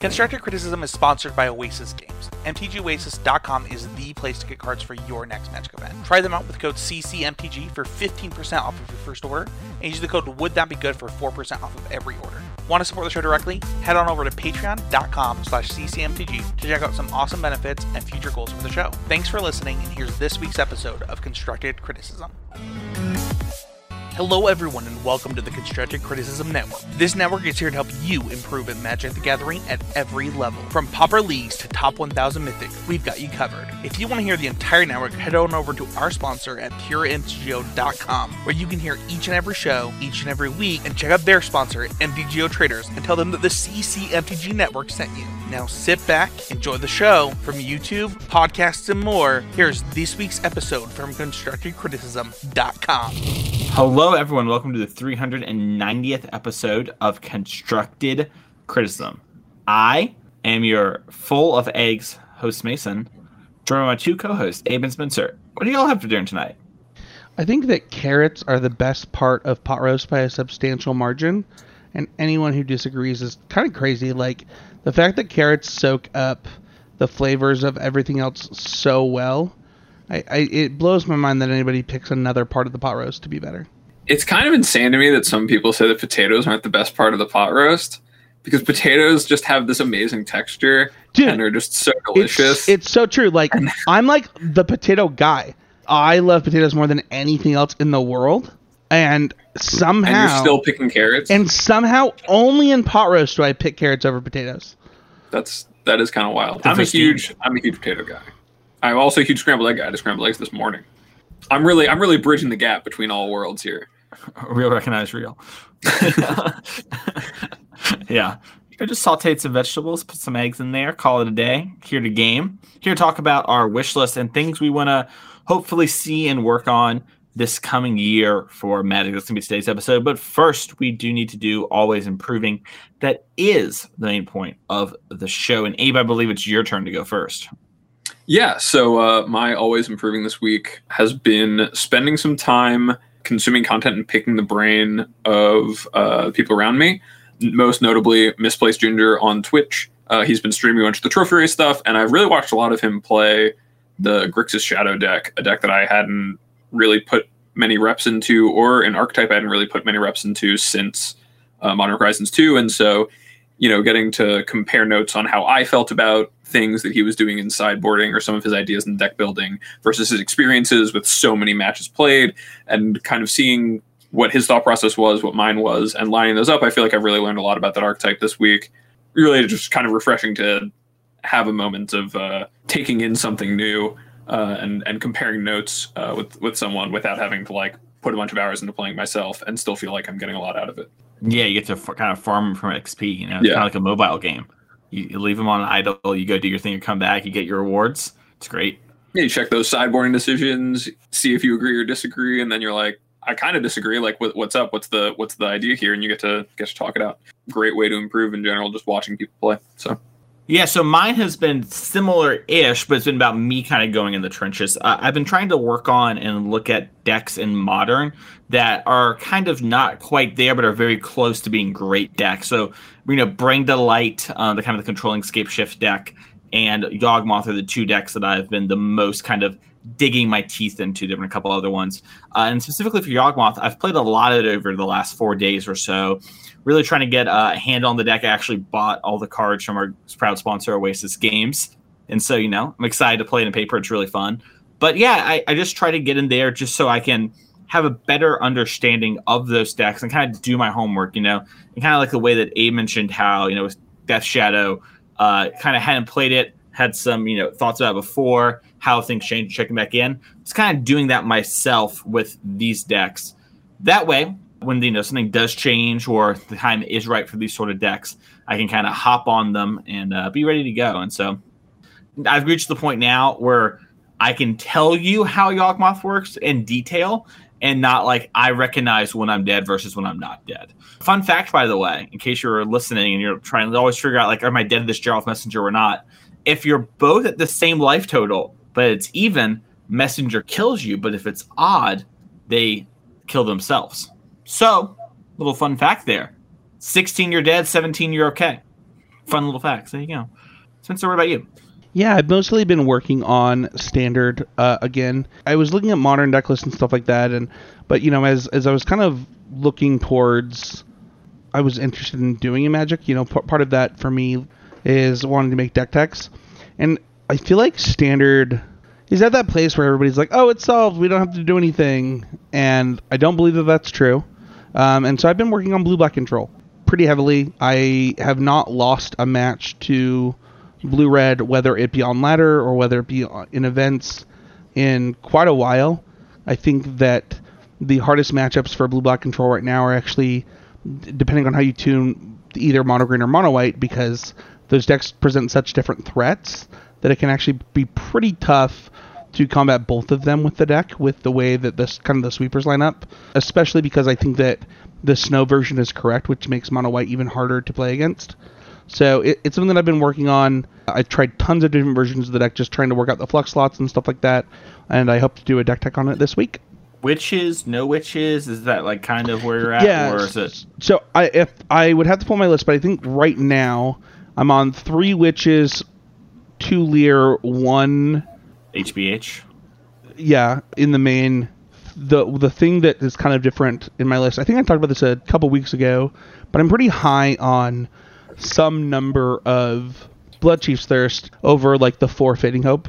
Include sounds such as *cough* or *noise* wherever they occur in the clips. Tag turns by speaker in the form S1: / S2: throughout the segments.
S1: Constructive Criticism is sponsored by Oasis Games. MTGOasis.com is the place to get cards for your next Magic event. Try them out with code CCMTG for 15% off of your first order, and use the code Would That Be Good for 4% off of every order. Want to support the show directly? Head on over to patreon.com slash ccmtg to check out some awesome benefits and future goals for the show. Thanks for listening, and here's this week's episode of Constructed Criticism. Hello, everyone, and welcome to the Constructed Criticism Network. This network is here to help you improve at Magic the Gathering at every level. From Pauper Leagues to Top 1000 Mythic, we've got you covered. If you want to hear the entire network, head on over to our sponsor at PureMTGO.com, where you can hear each and every show, each and every week, and check out their sponsor, MTGO Traders, and tell them that the CCMTG Network sent you. Now sit back, enjoy the show. From YouTube, podcasts, and more, here's this week's episode from ConstructedCriticism.com.
S2: Hello, everyone. Welcome to the 390th episode of Constructed Criticism. I am your full of eggs host, Mason, joined by my two co hosts, Abe and Spencer. What do y'all have for dinner tonight?
S3: I think that carrots are the best part of pot roast by a substantial margin, and anyone who disagrees is kind of crazy. Like the fact that carrots soak up the flavors of everything else so well. I, I it blows my mind that anybody picks another part of the pot roast to be better.
S4: It's kind of insane to me that some people say that potatoes aren't the best part of the pot roast because potatoes just have this amazing texture
S3: Dude,
S4: and they're just so delicious.
S3: It's, it's so true. Like *laughs* I'm like the potato guy. I love potatoes more than anything else in the world, and somehow
S4: and you're still picking carrots.
S3: and somehow only in pot roast do I pick carrots over potatoes.
S4: That's that is kind of wild. I'm a huge I'm a huge potato guy. I'm also a huge scrambled egg guy. I had scrambled eggs this morning. I'm really I'm really bridging the gap between all worlds here. *laughs*
S2: Real recognize real. *laughs* yeah. I just sauteed some vegetables, put some eggs in there, call it a day. Here to game. Here to talk about our wish list and things we want to hopefully see and work on this coming year for Magic. That's going to be today's episode. But first, we do need to do always improving. That is the main point of the show. And Abe, I believe it's your turn to go first.
S4: Yeah, so uh, my always improving this week has been spending some time consuming content and picking the brain of uh, people around me. Most notably, Misplaced Ginger on Twitch. Uh, he's been streaming a bunch of the trophy race stuff, and I've really watched a lot of him play the Grixis Shadow deck, a deck that I hadn't really put many reps into, or an archetype I hadn't really put many reps into since uh, Modern Horizons 2. And so, you know, getting to compare notes on how I felt about things that he was doing in sideboarding or some of his ideas in deck building versus his experiences with so many matches played and kind of seeing what his thought process was, what mine was, and lining those up. I feel like I've really learned a lot about that archetype this week. Really just kind of refreshing to have a moment of uh, taking in something new uh, and and comparing notes uh, with with someone without having to like put a bunch of hours into playing myself and still feel like I'm getting a lot out of it.
S2: Yeah, you get to f- kind of farm from XP. You know, it's
S4: Yeah.
S2: kind of like a mobile game. You, you leave them on idle, you go do your thing, you come back, you get your rewards. It's great.
S4: Yeah, you check those sideboarding decisions, see if you agree or disagree, and then you're like, I kind of disagree. Like, what, what's up? What's the what's the idea here? And you get to get to talk it out. Great way to improve in general, just watching people play. So
S2: Yeah, so mine has been similar-ish, but it's been about me kind of going in the trenches. Uh, I've been trying to work on and look at decks in modern that are kind of not quite there, but are very close to being great decks. So, you know, Bring to Light, uh, the kind of the controlling Scape Shift deck, and Yawgmoth are the two decks that I've been the most kind of digging my teeth into. Have been a couple other ones, uh, and specifically for Yawgmoth, I've played a lot of it over the last four days or so really trying to get a hand on the deck. I actually bought all the cards from our proud sponsor, Oasis Games. And so, you know, I'm excited to play it in paper. It's really fun. But yeah, I, I just try to get in there just so I can have a better understanding of those decks and kind of do my homework, you know, and kind of like the way that Abe mentioned how, you know, with Death Shadow, uh, kind of hadn't played it, had some, you know, thoughts about before, how things change, checking back in. It's kind of doing that myself with these decks. That way, when you know something does change or the time is right for these sort of decks, I can kind of hop on them and uh, be ready to go. And so I've reached the point now where I can tell you how Yawgmoth works in detail and not like I recognize when I'm dead versus when I'm not dead. Fun fact, by the way, in case you're listening and you're trying to always figure out like, am I dead to this Jarl Messenger or not? If you're both at the same life total, but it's even, Messenger kills you. But if it's odd, they kill themselves. So, little fun fact there 16 you're dead, 17 you're okay. fun little facts. There you go. Spencer, what about you?
S3: Yeah, I've mostly been working on standard uh, again. I was looking at modern deck lists and stuff like that, and but you know, as as I was kind of looking towards, I was interested in doing a magic. You know, p- part of that for me is wanting to make deck techs, and I feel like standard is at that place where everybody's like, "Oh, it's solved. We don't have to do anything," and I don't believe that that's true. Um, and so I've been working on blue black control pretty heavily. I have not lost a match to blue red, whether it be on ladder or whether it be in events, in quite a while. I think that the hardest matchups for blue black control right now are actually depending on how you tune either mono green or mono white because those decks present such different threats that it can actually be pretty tough to combat both of them with the deck with the way that this kind of the sweepers line up especially because i think that the snow version is correct which makes mono white even harder to play against so it, it's something that I've been working on. I've tried tons of different versions of the deck, just trying to work out the flux slots and stuff like that. And I hope to do a deck tech on it this week.
S2: Witches, no witches. Is that like kind of where you're at,
S3: yeah,
S2: or is it?
S3: So I if I would have to pull my list, but I think right now I'm on three witches, two Lier, one
S2: HBH.
S3: Yeah, in the main. The the thing that is kind of different in my list, I think I talked about this a couple weeks ago, but I'm pretty high on some number of Bloodchief's Thirst over like the four Fading Hope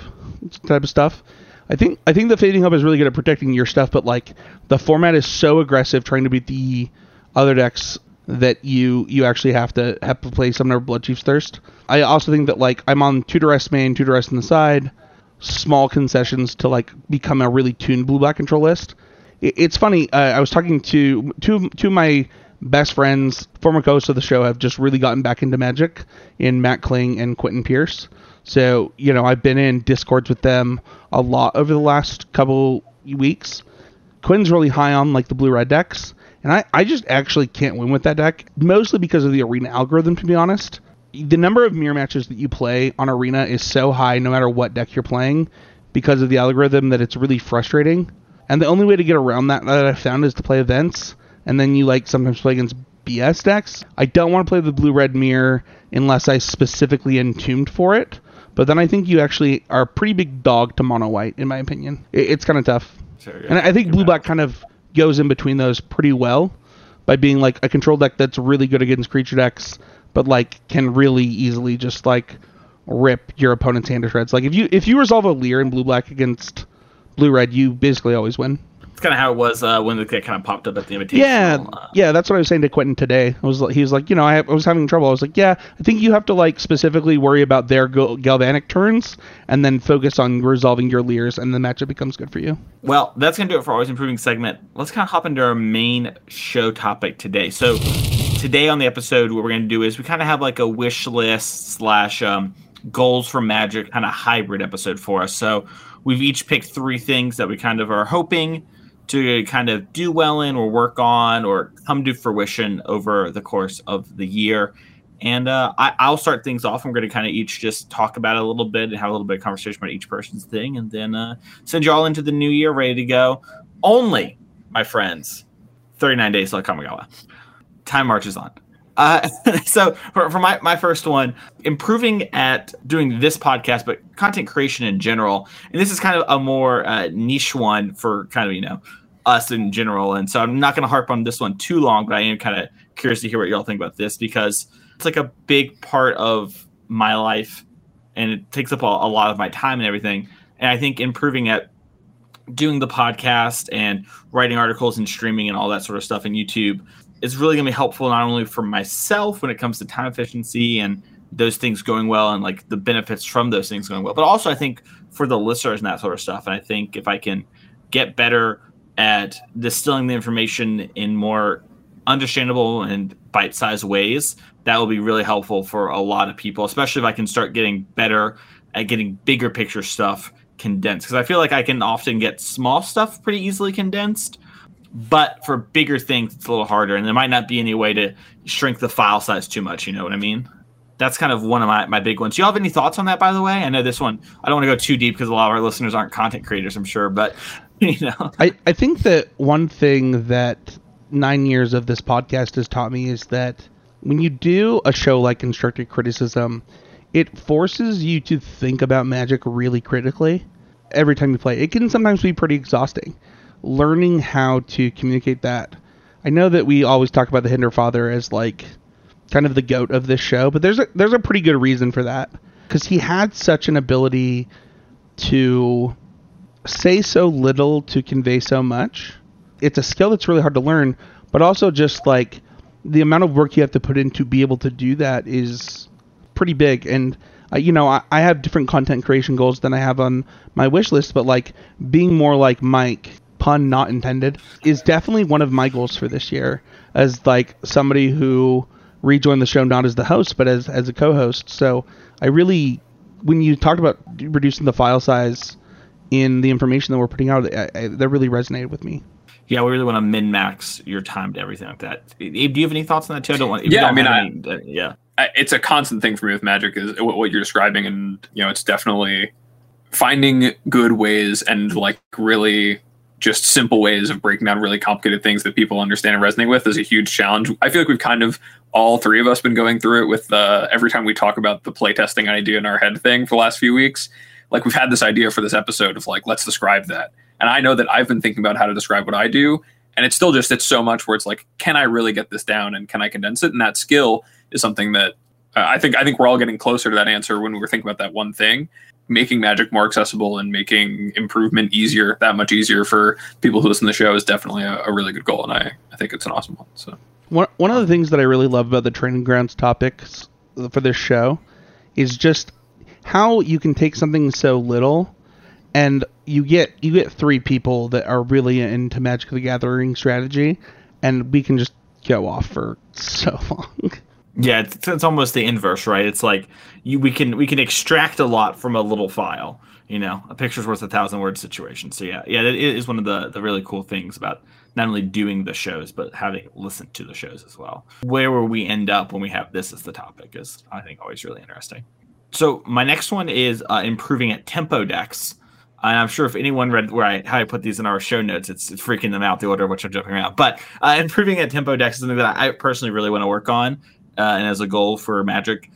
S3: type of stuff. I think I think the Fading Hope is really good at protecting your stuff, but like the format is so aggressive trying to beat the other decks that you you actually have to have to play some number of Bloodchief's Thirst. I also think that like I'm on two duress main, two duress on the side, small concessions to like become a really tuned blue black control list. It, it's funny. Uh, I was talking to two two of my best friends, former co-hosts of the show, have just really gotten back into Magic in Matt Kling and Quentin Pierce. So, you know, I've been in discords with them a lot over the last couple weeks. Quinn's really high on like the blue red decks, and I, I just actually can't win with that deck, mostly because of the arena algorithm, to be honest. The number of mirror matches that you play on arena is so high no matter what deck you're playing because of the algorithm that it's really frustrating. And the only way to get around that that I've found is to play events and then you like sometimes play against BS decks. I don't want to play the blue red mirror unless I specifically entombed for it. But then I think you actually are a pretty big dog to mono white, in my opinion. It, it's kind of tough. Sure, yeah. And I think blue black kind of goes in between those pretty well by being like a control deck that's really good against creature decks, but like can really easily just like rip your opponent's hand to shreds. Like if you if you resolve a Lier in blue black against blue red, you basically always win.
S2: It's kind of how it was uh, when the guy kind of popped up at the invitation.
S3: Yeah, uh, yeah, that's what I was saying to Quentin today. I was he was like, you know, I, I was having trouble. I was like, yeah, I think you have to like specifically worry about their galvanic turns and then focus on resolving your Liers, and the matchup becomes good for you.
S2: Well, that's gonna do it for always improving segment. Let's kind of hop into our main show topic today. So today on the episode, what we're gonna do is we kind of have like a wish list slash um, goals for Magic kind of hybrid episode for us. So we've each picked three things that we kind of are hoping to kind of do well in or work on or come to fruition over the course of the year. And uh, I, will start things off. I'm going to kind of each just talk about it a little bit and have a little bit of conversation about each person's thing, and then uh, send you all into the new year ready to go. Only, my friends, 39 days till Kamigawa. Time marches on. Uh, *laughs* so for, for, my, my first one, improving at doing this podcast, but content creation in general. And this is kind of a more uh, niche one for kind of, you know, us in general. And so I'm not going to harp on this one too long, but I am kind of curious to hear what y'all think about this because it's like a big part of my life and it takes up a, a lot of my time and everything. And I think improving at doing the podcast and writing articles and streaming and all that sort of stuff in YouTube is really going to be helpful not only for myself when it comes to time efficiency and those things going well and like the benefits from those things going well, but also I think for the listeners and that sort of stuff. And I think if I can get better at distilling the information in more understandable and bite-sized ways that will be really helpful for a lot of people especially if i can start getting better at getting bigger picture stuff condensed because i feel like i can often get small stuff pretty easily condensed but for bigger things it's a little harder and there might not be any way to shrink the file size too much you know what i mean that's kind of one of my, my big ones. Do you have any thoughts on that, by the way? I know this one, I don't want to go too deep because a lot of our listeners aren't content creators, I'm sure, but *laughs* you know.
S3: I, I think that one thing that nine years of this podcast has taught me is that when you do a show like constructive criticism, it forces you to think about magic really critically every time you play. It can sometimes be pretty exhausting. Learning how to communicate that. I know that we always talk about the Hinder Father as like kind of the goat of this show, but there's a there's a pretty good reason for that because he had such an ability to say so little to convey so much. It's a skill that's really hard to learn, but also just like the amount of work you have to put in to be able to do that is pretty big. And uh, you know, I, I have different content creation goals than I have on my wish list, but like being more like Mike, pun not intended, is definitely one of my goals for this year. As like somebody who rejoined the show not as the host, but as as a co-host. So I really, when you talked about reducing the file size in the information that we're putting out, I, I, that really resonated with me.
S2: Yeah, we really want to min max your time to everything like that. Abe, do you have any thoughts on that too? I don't want.
S4: Yeah, I mean, I,
S2: any, uh, yeah,
S4: it's a constant thing for me with Magic is what you're describing, and you know, it's definitely finding good ways and like really just simple ways of breaking down really complicated things that people understand and resonate with is a huge challenge. I feel like we've kind of all three of us been going through it with uh, every time we talk about the playtesting idea in our head thing for the last few weeks. Like we've had this idea for this episode of like let's describe that, and I know that I've been thinking about how to describe what I do, and it's still just it's so much where it's like can I really get this down and can I condense it? And that skill is something that uh, I think I think we're all getting closer to that answer when we're thinking about that one thing. Making magic more accessible and making improvement easier that much easier for people who listen to the show is definitely a, a, really good goal and I, I think it's an awesome one so.
S3: One, one of the things that i really love about the training grounds topics for this show is just how you can take something so little and you get you get three people that are really into magic the gathering strategy and we can just go off for so *laughs* long
S2: yeah, it's, it's almost the inverse, right? It's like you we can we can extract a lot from a little file. You know, a picture's worth a thousand words situation. So yeah, yeah, it is one of the the really cool things about not only doing the shows but having listened to the shows as well. Where will we end up when we have this as the topic is I think always really interesting. So my next one is uh, improving at tempo decks. And I'm sure if anyone read where I how I put these in our show notes, it's, freaking them out the order of which I'm jumping around. But uh, improving at tempo decks is something that I personally really want to work on uh, and as a goal for Magic.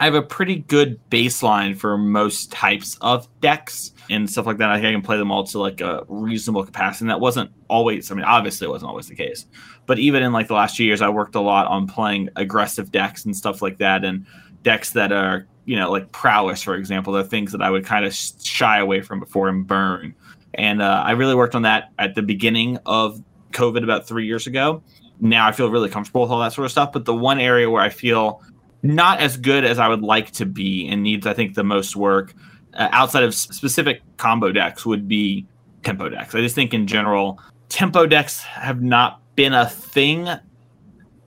S2: I have a pretty good baseline for most types of decks and stuff like that. I think I can play them all to like a reasonable capacity. And that wasn't always, I mean, obviously it wasn't always the case. But even in like the last few years, I worked a lot on playing aggressive decks and stuff like that. And decks that are, you know, like prowess, for example, they're things that I would kind of shy away from before and burn. And uh, I really worked on that at the beginning of COVID about three years ago now I feel really comfortable with all that sort of stuff. But the one area where I feel not as good as I would like to be and needs, I think, the most work uh, outside of specific combo decks would be tempo decks. I just think in general, tempo decks have not been a thing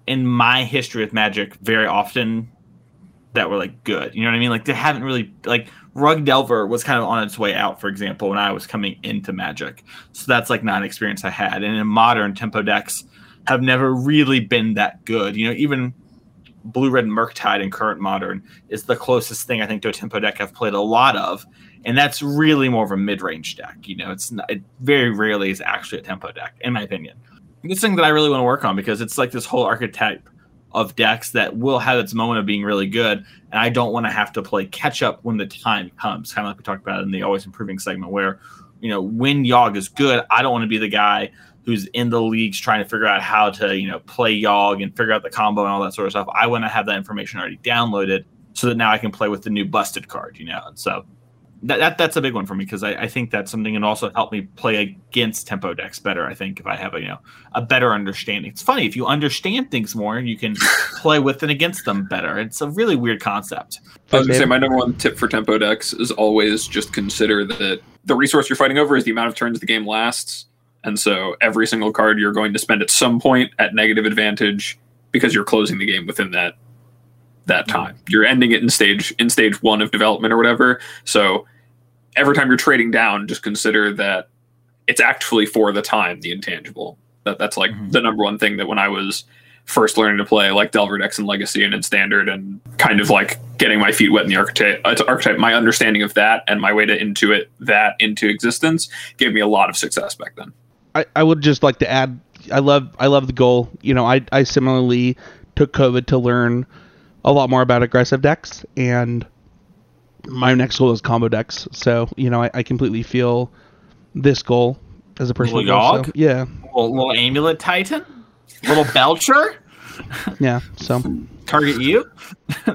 S2: in my history with Magic very often that were like good. You know what I mean? Like they haven't really like Rug Delver was kind of on its way out, for example, when I was coming into Magic. So that's like not an experience I had. And in modern tempo decks, have never really been that good. You know, even Blue Red Murktide in current modern is the closest thing I think to a tempo deck I've played a lot of, and that's really more of a mid range deck. You know, it's not, it very rarely is actually a tempo deck, in my opinion. This thing that I really want to work on because it's like this whole archetype of decks that will have its moment of being really good, and I don't want to have to play catch up when the time comes. Kind of like we talked about in the always improving segment, where you know when Yawg is good, I don't want to be the guy who's in the leagues trying to figure out how to you know play Yawg and figure out the combo and all that sort of stuff. I want to have that information already downloaded so that now I can play with the new busted card, you know. And so that, that that's a big one for me because I, I, think that's something that also help me play against tempo decks better. I think if I have a you know a better understanding. It's funny if you understand things more, and you can *laughs* play with and against them better. It's a really weird concept.
S4: I was gonna say my number one tip for tempo decks is always just consider that the resource you're fighting over is the amount of turns the game lasts and so every single card you're going to spend at some point at negative advantage because you're closing the game within that that mm-hmm. time. You're ending it in stage in stage 1 of development or whatever. So every time you're trading down just consider that it's actually for the time the intangible. That that's like mm-hmm. the number one thing that when I was first learning to play like Delver decks and Legacy and in Standard and kind of like getting my feet wet in the archetype, uh, archetype, my understanding of that and my way to intuit that into existence gave me a lot of success back then.
S3: I, I would just like to add I love I love the goal. You know, I I similarly took COVID to learn a lot more about aggressive decks, and my next goal is combo decks. So you know, I, I completely feel this goal as a personal
S2: Little
S3: goal. So, yeah,
S2: Little, little amulet titan, little belcher, *laughs*
S3: yeah. So
S2: target you. *laughs*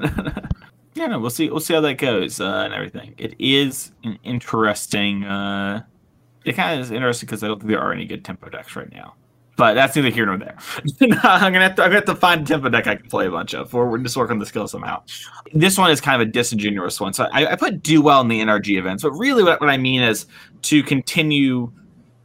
S2: yeah, no, we'll see. We'll see how that goes uh, and everything. It is an interesting. Uh, it kind of is interesting because I don't think there are any good tempo decks right now. But that's neither here nor there. *laughs* I'm gonna have to. I'm gonna have to find a tempo deck I can play a bunch of, or we're just work on the skill somehow. This one is kind of a disingenuous one. So I, I put do well in the NRG events, but really what, what I mean is to continue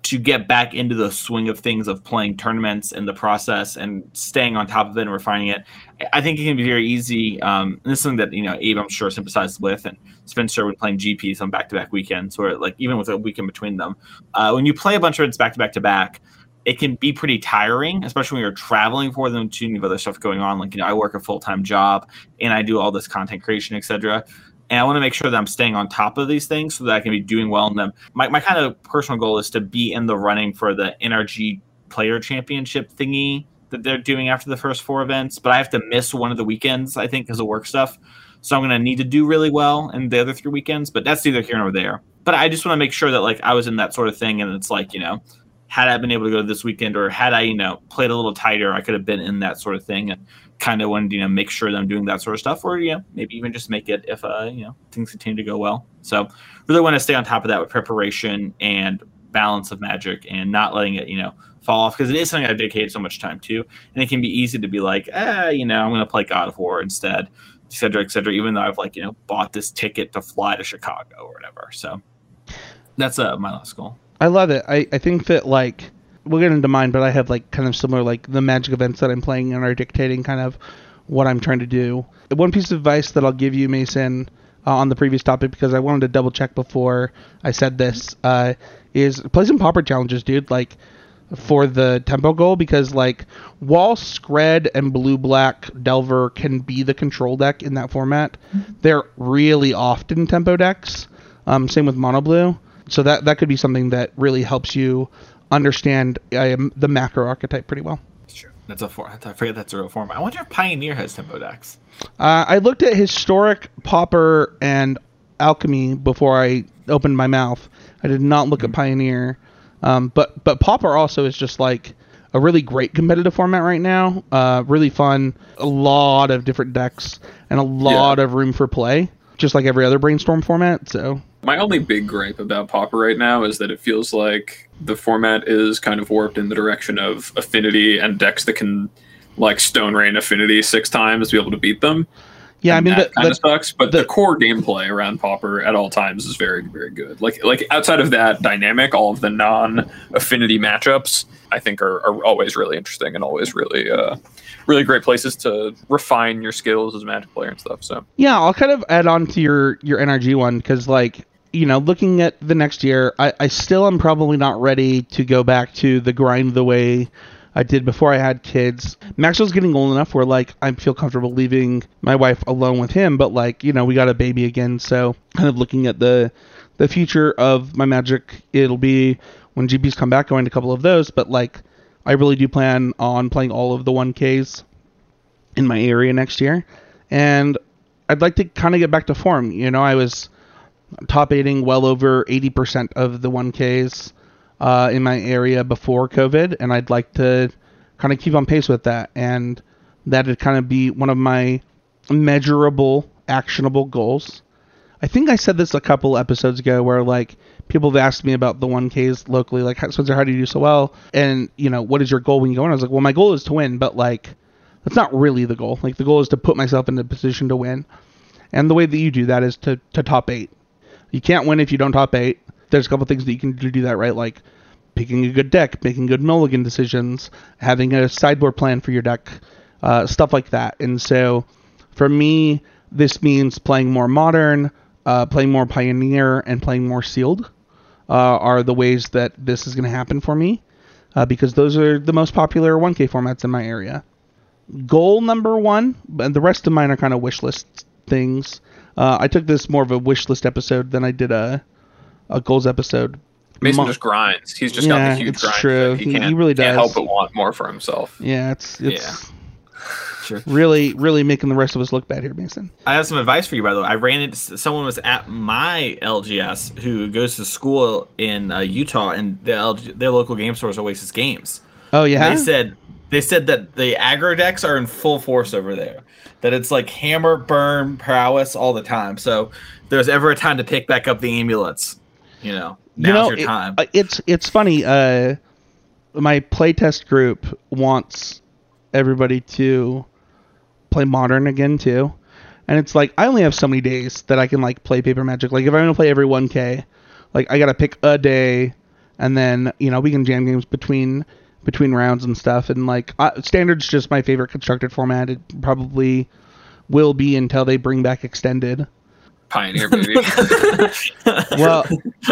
S2: to get back into the swing of things of playing tournaments and the process and staying on top of it and refining it. I think it can be very easy. Um, this is something that you know Abe, I'm sure, sympathizes with, and Spencer when playing GPs on back-to-back weekends, or like even with a weekend between them. Uh, when you play a bunch of events back-to-back to back, it can be pretty tiring, especially when you're traveling for them too. And have other stuff going on. Like you know, I work a full-time job and I do all this content creation, etc. And I want to make sure that I'm staying on top of these things so that I can be doing well in them. My, my kind of personal goal is to be in the running for the NRG Player Championship thingy that they're doing after the first four events, but I have to miss one of the weekends, I think, because of work stuff. So I'm going to need to do really well in the other three weekends, but that's neither here nor there. But I just want to make sure that like I was in that sort of thing, and it's like you know, had I been able to go this weekend, or had I you know played a little tighter, I could have been in that sort of thing, and kind of wanted to you know make sure that I'm doing that sort of stuff, or you know maybe even just make it if uh you know things continue to go well. So really want to stay on top of that with preparation and balance of magic, and not letting it you know fall off because it is something I've dedicated so much time to, and it can be easy to be like, ah, you know, I'm going to play God of War instead, et cetera, et cetera. Even though I've like you know bought this ticket to fly to Chicago or whatever. So that's uh my last goal.
S3: I love it. I, I think that like we'll get into mine, but I have like kind of similar like the magic events that I'm playing and are dictating kind of what I'm trying to do. One piece of advice that I'll give you, Mason, uh, on the previous topic because I wanted to double check before I said this uh, is play some Pauper challenges, dude. Like for the tempo goal because like while Skred and Blue Black Delver can be the control deck in that format, they're really often tempo decks. Um, same with Mono Blue. So that that could be something that really helps you understand uh, the macro archetype pretty well.
S2: That's true. That's a form. I forget that's a real form. I wonder if Pioneer has tempo decks.
S3: Uh, I looked at historic Pauper and Alchemy before I opened my mouth. I did not look at Pioneer, um, but but Pauper also is just like a really great competitive format right now. Uh, really fun, a lot of different decks and a lot of room for play, just like every other brainstorm format. So
S4: My only big gripe about Pauper right now is that it feels like the format is kind of warped in the direction of affinity and decks that can like Stone Rain affinity six times to be able to beat them.
S3: Yeah, I mean,
S4: that
S3: but,
S4: kind
S3: but
S4: of sucks. But
S3: the-
S4: the, core gameplay around Pauper at all times is very, very good. Like, like outside of that dynamic, all of the non-affinity matchups, I think, are, are always really interesting and always really, uh, really great places to refine your skills as a Magic player and stuff. So,
S3: Yeah, I'll kind of add on to your your NRG one because like you know looking at the next year, I, I still am probably not ready to go back to the grind the way I did before I had kids. Maxwell's getting old enough where like I feel comfortable leaving my wife alone with him, but like you know we got a baby again, so kind of looking at the the future of my magic, it'll be when GPs come back, going to a couple of those, but like I really do plan on playing all of the 1Ks in my area next year. And I'd like to kind of get back to form. You know, I was top eighting well over 80% of the 1Ks uh, in my area before COVID, and I'd like to kind of keep on pace with that. And that'd kind of be one of my measurable, actionable goals. I think I said this a couple episodes ago where like people have asked me about the 1Ks locally, like Spencer, how do you do so well? And you know, what is your goal when you go in? I was like, well, my goal is to win, but like that's not really the goal. Like the goal is to put myself in a position to win. And the way that you do that is to, to top eight. You can't win if you don't top eight. There's a couple things that you can do to do that, right? Like picking a good deck, making good mulligan decisions, having a sideboard plan for your deck, uh, stuff like that. And so for me, this means playing more modern, uh, playing more pioneer, and playing more sealed uh, are the ways that this is going to happen for me uh, because those are the most popular 1K formats in my area. Goal number one, and the rest of mine are kind of wish list things. Uh, I took this more of a wish list episode than I did a a goals episode.
S4: Mason
S3: Mo-
S4: just grinds. He's just
S3: Yeah,
S4: got the huge
S3: it's
S4: grind.
S3: true.
S4: He,
S3: He-
S4: can't,
S3: he really
S4: can't
S3: does.
S4: help but want more for himself.
S3: Yeah, it's it's *laughs*
S2: Sure.
S3: Really, really making the rest of us look bad here, Mason.
S2: I have some advice for you, by the way. I ran into someone was at my LGS who goes to school in uh, Utah, and the LG, their local game stores Oasis Games.
S3: Oh yeah.
S2: They said they said that the aggro decks are in full force over there. That it's like hammer, burn, prowess all the time. So there's ever a time to pick back up the amulets, you know, now's
S3: you know,
S2: your time.
S3: uh, it's it's funny. Uh, my playtest group wants everybody to play modern again too, and it's like I only have so many days that I can like play paper magic. Like if I'm gonna play every 1K, like I gotta pick a day, and then you know we can jam games between between rounds and stuff. And like uh, standard's just my favorite constructed format. It probably will be until they bring back extended.
S4: Pioneer, *laughs* baby. *laughs*
S3: well,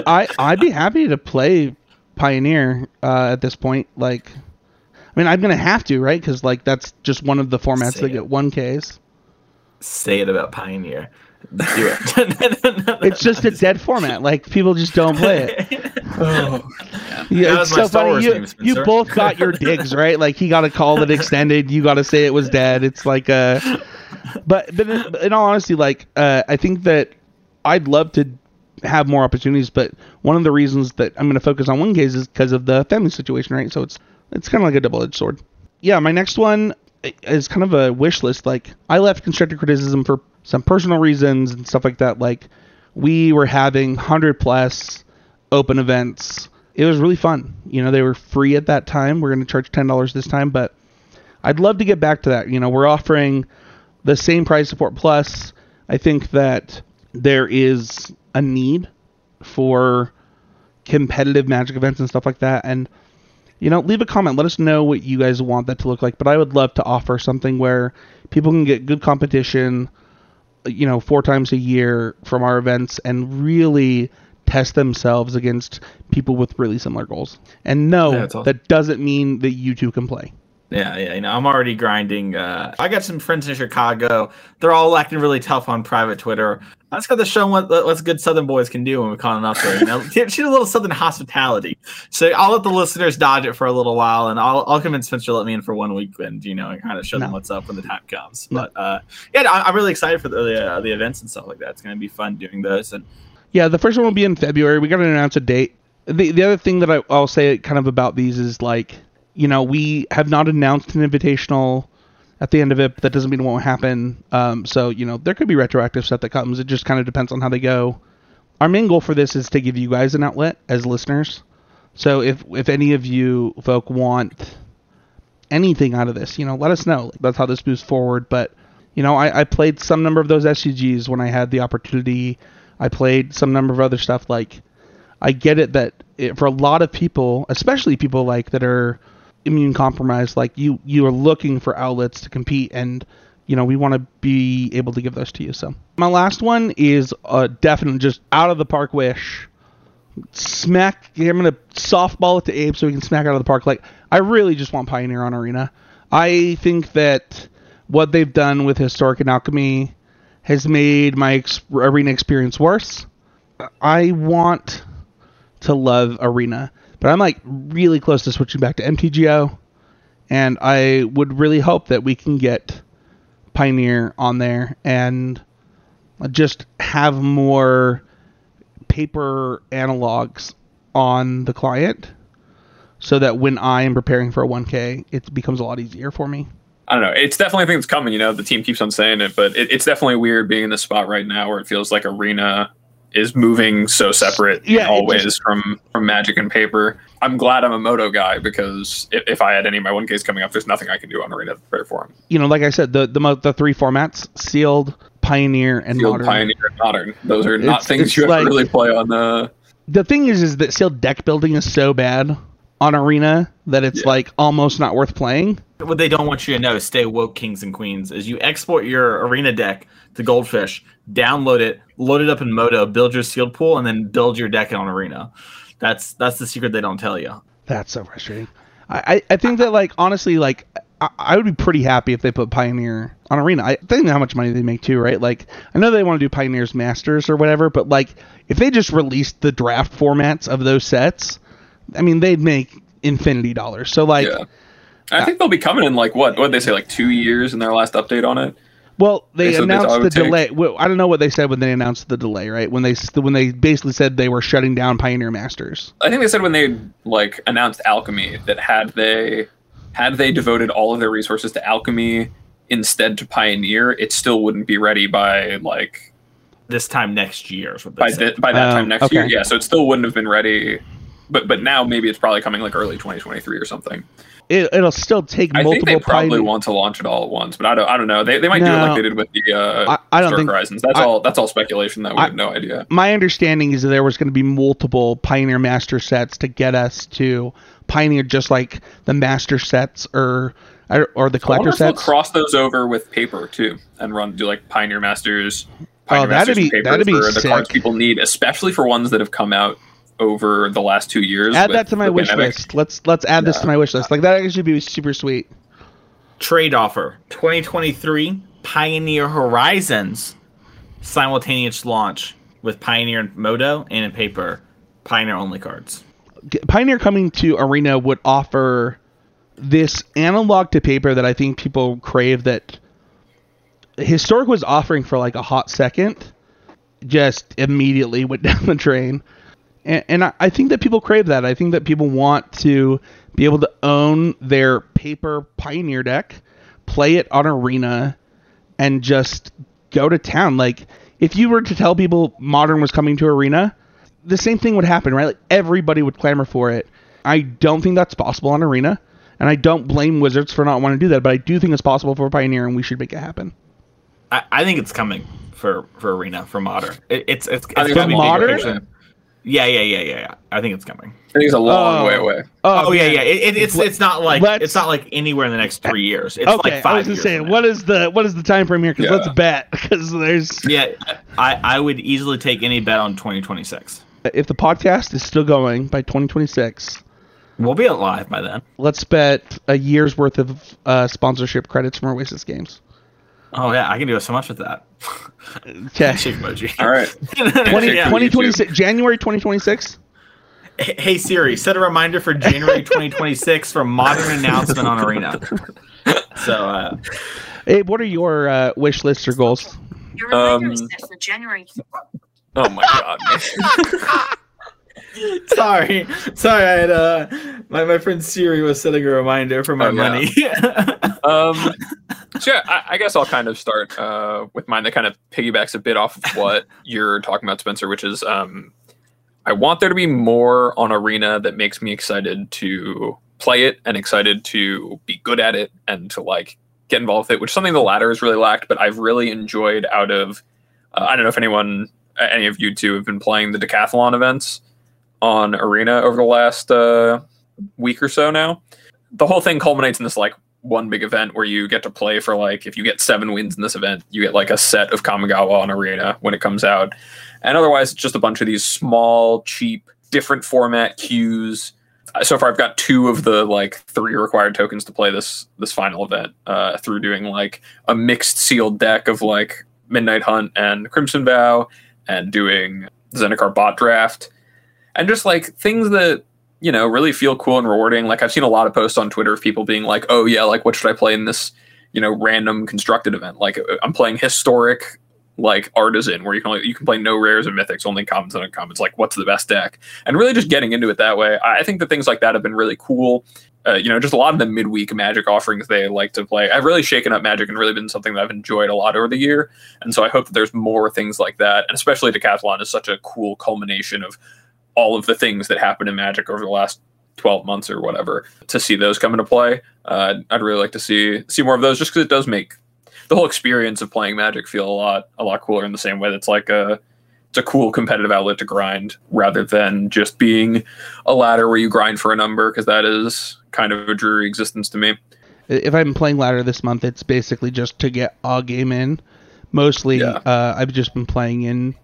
S3: I I'd be happy to play Pioneer uh, at this point. Like, I mean, I'm gonna have to, right? Because like that's just one of the formats
S2: Say
S3: that
S2: it.
S3: get one Ks.
S2: Say it about Pioneer. *laughs* Do it.
S3: It's just a dead format. Like people just don't play it.
S4: oh,
S3: Yeah,
S2: That
S3: it's
S2: was my
S3: so
S2: Star
S3: funny.
S2: Wars
S3: You,
S2: name,
S3: you both got your *laughs* digs right. Like he got to call it extended. You got to say it was dead. It's like uh but but in, in all honesty, like uh, I think that I'd love to have more opportunities. But one of the reasons that I'm going to focus on one case is because of the family situation, right? So it's it's kind of like a double edged sword. Yeah, my next one is kind of a wish list. Like I left constructive criticism for some personal reasons and stuff like that. Like we were having hundred plus open events. It was really fun. You know, they were free at that time. We're going to charge ten dollars this time, but I'd love to get back to that. You know, we're offering the same price support plus. I think that there is a need for competitive magic events and stuff like that. And you know, leave a comment. Let us know what you guys want that to look like. But I would love to offer something where people can get good competition, you know, four times a year from our events and really test themselves against people with really similar goals. And no,
S2: Yeah, awesome.
S3: that doesn't mean that you two can play.
S2: Yeah, yeah, you know, I'm already grinding. Uh, I got some friends in Chicago. They're all acting really tough on private Twitter. I just got to show them what what good Southern boys can do when we call them up there. You know, *laughs* shoot a little Southern hospitality. So I'll let the listeners dodge it for a little while, and I'll I'll convince Spencer to let me in for one weekend. You know, and kind of show them what's up when the time comes.
S3: No.
S2: But uh, yeah, I, I'm really excited for the uh, the events and stuff like that. It's going to be fun doing those. And
S3: Yeah, the first one will be in February. We got to announce a date. The the other thing that I, I'll say kind of about these is like, you know, we have not announced an invitational at the end of it, but that doesn't mean it won't happen. Um, so you know, there could be retroactive stuff that comes. It just kind of depends on how they go. Our main goal for this is to give you guys an outlet as listeners. So if if any of you folk want anything out of this, you know, let us know. That's how this moves forward. But you know, I, I played some number of those SCGs when I had the opportunity. I played some number of other stuff. Like, I get it that it, for a lot of people, especially people like that are immune compromised, like you, you are looking for outlets to compete, and you know we want to be able to give those to you. So my last one is uh, a definite just out of the park wish. Smack! I'm gonna softball it to Abe so we can smack out of the park. Like I really just want Pioneer on Arena. I think that what they've done with Historic and Alchemy has made my ex- arena experience worse. I want to love arena, but I'm like really close to switching back to MTGO, and I would really hope that we can get Pioneer on there and just have more paper analogs on the client so that when I am preparing for a 1K, it becomes a lot easier for me.
S4: I don't know. It's definitely a thing that's coming. You know, the team keeps on saying it, but it, it's definitely weird being in the spot right now where it feels like arena is moving so separate
S3: Yeah,
S4: all
S3: just-
S4: from from magic and paper. I'm glad I'm a Modo guy because if, if I had any of my one Ks coming up, there's nothing I can do on arena to prepare for them.
S3: You know, like I said, the the, the three formats: sealed, pioneer, and
S4: Field
S3: modern.
S4: Pioneer and Modern. Those are not
S3: It's-
S4: things
S3: it's
S4: you have
S3: like-
S4: to really play on the.
S3: the thing is is that sealed deck building is so bad on arena that it's
S4: Yeah.
S3: like almost not worth playing
S2: what they don't want you to know, stay woke, kings and queens, is you export your arena deck to Goldfish, download it, load it up in Modo, build your sealed pool, and then build your deck on arena. That's that's the secret they don't tell you.
S3: that's so frustrating i i, I think that like honestly like I, I would be pretty happy if they put pioneer on arena i think how much money they make too right like i know they want to do pioneers masters or whatever but like if they just released the draft formats of those sets i mean they'd make infinity dollars so like
S4: Yeah. I think they'll be coming in like what? What they say? Like two years in their last update on it.
S3: Well, they
S4: They
S3: announced the
S4: would take.
S3: delay. Well, I don't know what they said when they announced the delay, right? When they when they basically said they were shutting down Pioneer Masters.
S4: I think they said when they like announced alchemy that had they had they devoted all of their resources to alchemy instead to pioneer, it still wouldn't be ready by like
S2: This time next year is what they
S4: by
S2: said.
S4: the, by that
S3: Oh,
S4: time next
S3: okay.
S4: year. Yeah, so it still wouldn't have been ready. But but now maybe it's probably coming like early 2023 or something.
S3: It, it'll still take
S4: I think
S3: multiple
S4: they probably want to launch it all at once, but I don't I don't know. They, they might do it like they did with the uh,
S3: I- I don't
S4: Stark
S3: think-
S4: Horizons. That's
S3: I-
S4: all that's all speculation. That we
S3: I-
S4: have no idea.
S3: My understanding is that there was going to be multiple Pioneer Master sets to get us to Pioneer, just like the Master sets or or, the collector sets.
S4: cross those over with paper too, and run do like Pioneer Masters. Pioneer
S3: Oh, that'd
S4: Masters
S3: be-
S4: paper
S3: that'd be
S4: for the cards people need, especially for ones that have come out over the last two years.
S3: add that to my wish
S4: pandemic.
S3: list. Let's let's add this to my wish list. Like that actually be super sweet.
S2: Trade offer 2023 Pioneer Horizons simultaneous launch with Pioneer and Modo and in paper Pioneer only cards.
S3: Pioneer coming to Arena would offer this analog to paper that I think people crave that Historic was offering for like a hot second, just immediately went *laughs* down the drain. And, and I, I think that people crave that. I think that people want to be able to own their paper Pioneer deck, play it on Arena, and just go to town. Like, if you were to tell people Modern was coming to Arena, the same thing would happen, right? Like everybody would clamor for it. I don't think that's possible on Arena, and I don't blame Wizards for not wanting to do that, but I do think it's possible for Pioneer, and we should make it happen.
S2: I, I think it's coming for for Arena for Modern. It, it's it's, it's
S4: I think
S2: gonna
S4: it's
S2: be
S3: Modern?
S2: Big picture. Yeah, yeah, yeah, yeah, yeah. I think it's coming.
S4: I think it's a long
S3: Oh.
S4: way away.
S2: Oh, yeah, yeah. It, it, it's it's not like
S3: Let's-
S2: it's not like anywhere in the next three years. It's
S3: Okay,
S2: like five
S3: I was gonna
S2: years
S3: say,
S2: from
S3: what
S2: now.
S3: the what is the time frame here? Because
S4: Yeah.
S3: let's bet. *laughs* Because there's
S2: Yeah, I I would easily take any bet on 2026.
S3: if the podcast is still going by 2026,
S2: We'll be alive by then.
S3: let's bet a year's worth of uh, sponsorship credits from Oasis games.
S2: Oh yeah, I can do so much with that.
S3: Okay,
S2: Shake emoji.
S4: All right. *laughs*
S3: 20,
S4: Yeah.
S3: 2026 January 2026.
S2: Hey hey, Siri, set a reminder for January 2026 for modern announcement on Arena. So uh,
S3: Abe, what are your uh, wish lists or goals?
S5: Your reminder
S4: Um,
S5: is set for January.
S4: Oh my god. *laughs* *laughs* *laughs*
S2: sorry, sorry, I had uh, my my friend Siri was setting a reminder for my
S4: Oh, yeah.
S2: money. *laughs*
S4: um, so yeah, I, I guess I'll kind of start uh, with mine that kind of piggybacks a bit off of what *laughs* you're talking about, Spencer, which is um, I want there to be more on Arena that makes me excited to play it and excited to be good at it and to like get involved with it, which is something the latter has really lacked, but I've really enjoyed out of. Uh, I don't know if anyone, any of you two, have been playing the decathlon events on Arena over the last uh, week or so now. The whole thing culminates in this like one big event where you get to play for like if you get seven wins in this event, you get like a set of Kamigawa on Arena when it comes out. And otherwise, it's just a bunch of these small, cheap, different format queues. Uh, So far, I've got two of the like three required tokens to play this this final event uh, through doing like a mixed sealed deck of like Midnight Hunt and Crimson Vow, and doing Zendikar bot draft, and just like things that you know really feel cool and rewarding. Like I've seen a lot of posts on Twitter of people being like, "Oh yeah, like what should I play in this you know random constructed event?" Like uh, I'm playing historic like artisan where you can only, you can play no rares and mythics only commons and uncommons. Like what's the best deck? And really just getting into it that way. I think that things like that have been really cool. Uh, you know just a lot of the midweek magic offerings they like to play i've really shaken up magic and really been something that i've enjoyed a lot over the year. And so i hope that there's more things like that. And especially decathlon is such a cool culmination of all of the things that happened in magic over the last 12 months or whatever to see those come into play uh, i'd really like to see see more of those just because it does make the whole experience of playing magic feel a lot a lot cooler in the same way that's like a it's a cool competitive outlet to grind rather than just being a ladder where you grind for a number because that is kind of a dreary existence to me
S3: If I'm playing ladder this month, it's basically just to get a game in. Mostly,
S4: Yeah.
S3: uh, I've just been playing in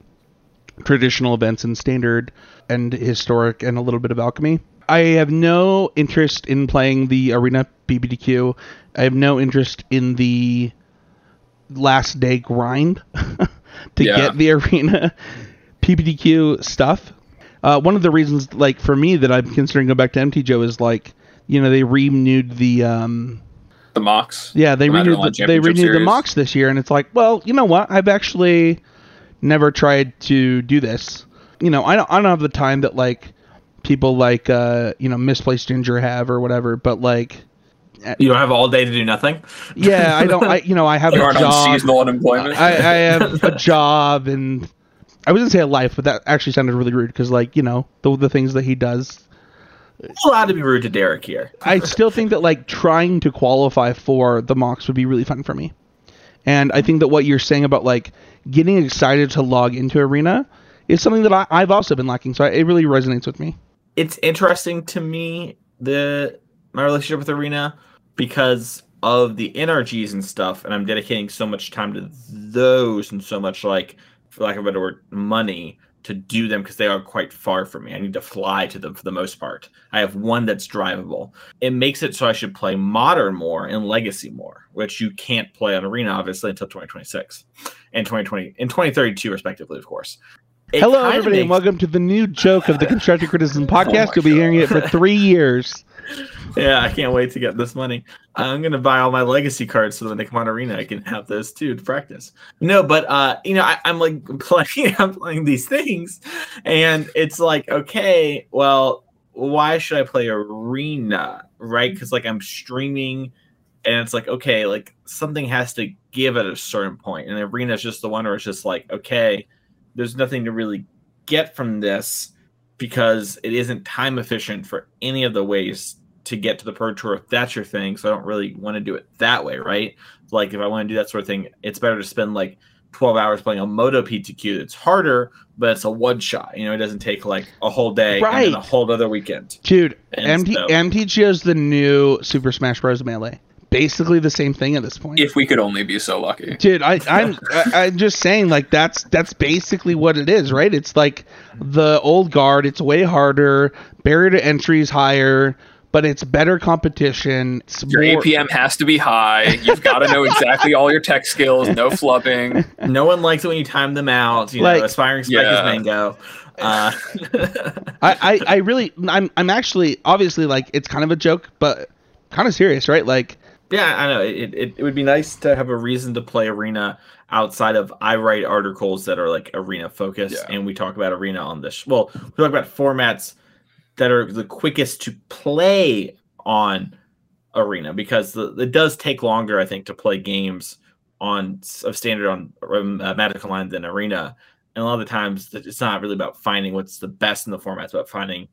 S3: traditional events and standard and historic and a little bit of alchemy. I have no interest in playing the arena BBDQ. I have no interest in the last day grind *laughs* to
S4: Yeah.
S3: get the arena PBDQ stuff. Uh, one of the reasons, like for me, that I'm considering going back to MTGO is like you know they renewed the um,
S4: The MOCS.
S3: yeah they
S4: The
S3: renewed the, they renewed the MOCS this year, and it's like, well, you know what? I've actually never tried to do this. You know, I don't I don't have the time that like people like uh you know misplaced ginger have or whatever, but like
S2: You don't have all day to do nothing.
S3: yeah, I don't I you know I have *laughs* a job.
S4: seasonal unemployment.
S3: I, I have a job and I was gonna say a life, but that actually sounded really rude because like you know the the things that he does.
S2: It's allowed to be rude to Derek here.
S3: I still think that like trying to qualify for the MOCS would be really fun for me, and I think that what you're saying about like getting excited to log into arena is something that I, I've also been lacking. So it really resonates with me.
S2: it's interesting to me the my relationship with arena because of the NRGs and stuff, and I'm dedicating so much time to those and so much like, for lack of a better word, money to do them because they are quite far from me. I need to fly to them for the most part. I have one that's drivable. It makes it so I should play modern more and legacy more, which you can't play on arena obviously until 2026 and 2020 and 2032 respectively, of course. It
S3: Hello,
S2: kinda
S3: everybody, and welcome to the new joke of the Constructive Criticism *laughs* podcast.
S4: my
S3: You'll be hearing it for three years. *laughs*
S2: Yeah, I can't wait to get this money. I'm gonna buy all my legacy cards so that when they come on arena, I can have those too to practice. No, but uh, you know, I, I'm like *laughs* playing, I'm playing these things, and it's like, okay, well, why should I play arena, right? Because like I'm streaming, and it's like, okay, like something has to give at a certain point, and arena is just the one where it's just like, okay, there's nothing to really get from this because it isn't time efficient for any of the ways to get to the pro tour if that's your thing so i don't really want to do it that way right like if i want to do that sort of thing it's better to spend like 12 hours playing a Modo ptq it's harder but it's a one shot you know it doesn't take like a whole day and
S3: Right.
S2: then a whole other weekend
S3: Dude,
S2: And
S3: MT,
S2: so-
S3: MTGO is the new Super Smash Bros. Melee. Basically the same thing at this point.
S4: if we could only be so lucky.
S3: Dude, I, I'm *laughs* I, I'm just saying like that's that's basically what it is, right? It's like the old guard. It's way harder. Barrier to entry is higher, but it's better competition. It's
S4: Your
S3: more-
S4: APM has to be high. You've got to know exactly all your tech skills. No flubbing.
S2: no one likes it when you time them out you
S3: Like-
S2: know aspiring spec
S4: Yeah.
S2: is mango uh, *laughs*
S3: I, I I really I'm I'm actually obviously like it's kind of a joke, but kind of serious, right? Like
S2: Yeah, I know. It, it it would be nice to have a reason to play arena outside of I write articles that are like arena focused,
S4: Yeah.
S2: and we talk about arena on this. Well, we talk about formats that are the quickest to play on arena because the, it does take longer, I think, to play games on of standard on um, uh, Magic Online than arena. And a lot of the times, it's not really about finding what's the best in the format. It's about finding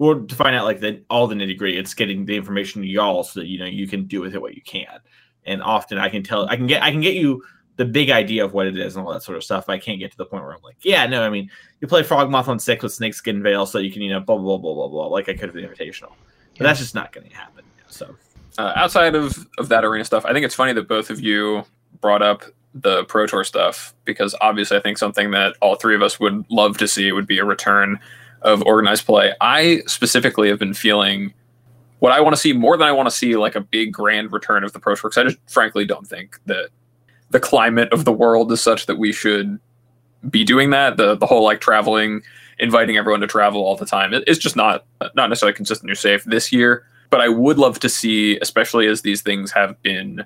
S2: or to find out like the all the nitty gritty. It's getting the information to y'all so that you know you can do with it what you can. And often I can tell I can get I can get you the big idea of what it is and all that sort of stuff. But I can't get to the point where I'm like, yeah, no, I mean, you play Frogmoth on six with Snakeskin Veil so you can, you know, blah blah blah blah blah, like I could have the invitational. But
S3: Yeah.
S2: that's just not gonna happen. So
S4: Uh, outside of, of that arena stuff, I think it's funny that both of you brought up the Pro Tour stuff because obviously I think something that all three of us would love to see would be a return of organized play. I specifically have been feeling what I want to see more than I want to see like a big grand return of the Pro because I just frankly don't think that the climate of the world is such that we should be doing that. The the whole like traveling, inviting everyone to travel all the time, it, it's just not not necessarily consistent or safe this year but I would love to see, especially as these things have been,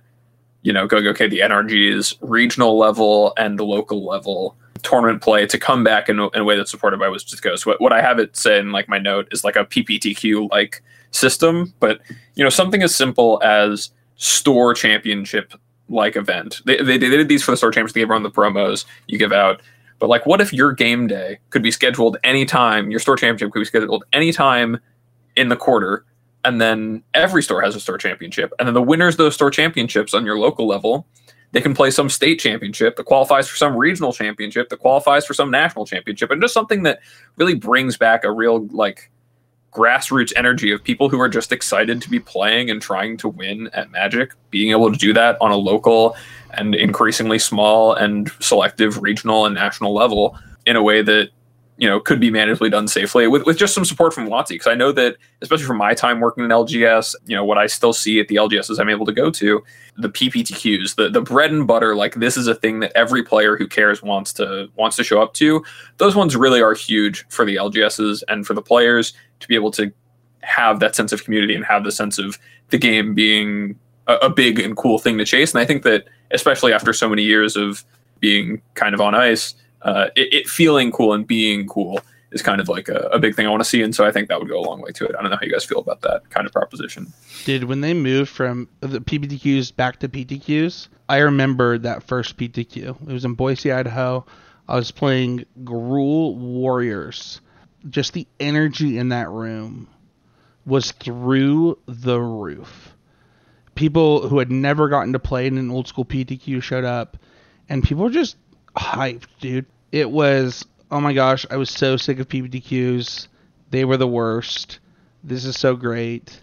S4: you know, going okay, the NRG's regional level and the local level tournament play to come back in, a- in a way that's supported by Wizards of the Coast. What, what I have it say in like my note is like a PPTQ like system, but you know, something as simple as store championship like event. They, they, they did these for the store championship. They gave everyone the promos you give out. But like, what if your game day could be scheduled anytime? Your store championship could be scheduled anytime in the quarter, and then every store has a store championship, and then the winners of those store championships on your local level, they can play some state championship that qualifies for some regional championship that qualifies for some national championship, and just something that really brings back a real like grassroots energy of people who are just excited to be playing and trying to win at Magic, being able to do that on a local and increasingly small and selective regional and national level in a way that you know could be manageably done safely with, with just some support from WotC because I know that especially from my time working in LGS, you know what I still see at the LGSs I'm able to go to, the PPTQs, the the bread and butter, like this is a thing that every player who cares wants to wants to show up to. Those ones really are huge for the LGSs and for the players to be able to have that sense of community and have the sense of the game being a, a big and cool thing to chase. And I think that especially after so many years of being kind of on ice, uh, it, it, feeling cool and being cool is kind of like a, a big thing I want to see. And so I think that would go a long way to it. I don't know how you guys feel about that kind of proposition.
S3: Dude, when they moved from the PPTQs back to PTQs, I remember that first PTQ. It was in Boise, Idaho. I was playing Gruul Warriors. Just the energy in that room was through the roof. People who had never gotten to play in an old school PTQ showed up, and people were just hyped, dude. It was, oh my gosh, I was so sick of PPTQs. They were the worst. This is so great.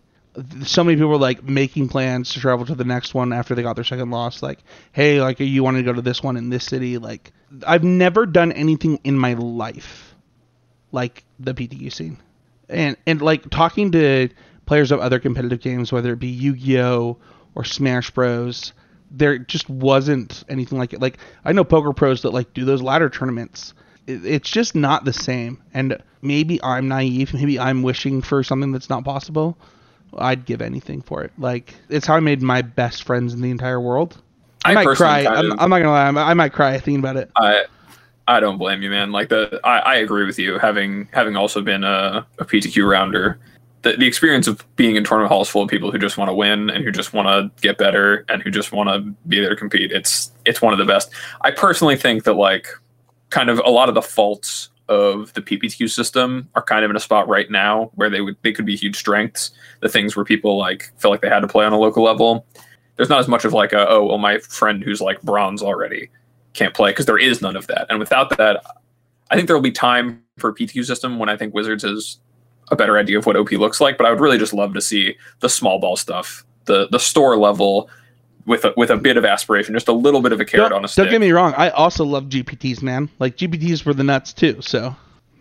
S3: So many people were like making plans to travel to the next one after they got their second loss. Like, hey, like, you want to go to this one in this city? Like, I've never done anything in my life like the PTQ scene and and like talking to players of other competitive games, whether it be Yu-Gi-Oh or Smash Bros, there just wasn't anything like it. Like I know poker pros that like do those ladder tournaments. It, it's just not the same. And maybe I'm naive. Maybe I'm wishing for something that's not possible. I'd give anything for it. Like it's how I made my best friends in the entire world. I, I might cry. I'm, I'm, not gonna lie. I might cry thinking about it.
S4: I I don't blame you, man. Like the, I, I agree with you. Having having also been a, a PTQ rounder, the, the experience of being in tournament halls full of people who just want to win and who just want to get better and who just want to be there to compete. It's it's one of the best. I personally think that like kind of a lot of the faults of the PPTQ system are kind of in a spot right now where they would they could be huge strengths. The things where people like feel like they had to play on a local level. There's not as much of like a oh well my friend who's like bronze already can't play because there is none of that. And without that, I think there will be time for a PTQ system when I think Wizards has a better idea of what OP looks like. But I would really just love to see the small ball stuff, the the store level with a, with a bit of aspiration, just a little bit of a carrot
S3: don't,
S4: on a stick.
S3: Don't get me wrong, I also love GPTs, man. Like GPTs were the nuts too. So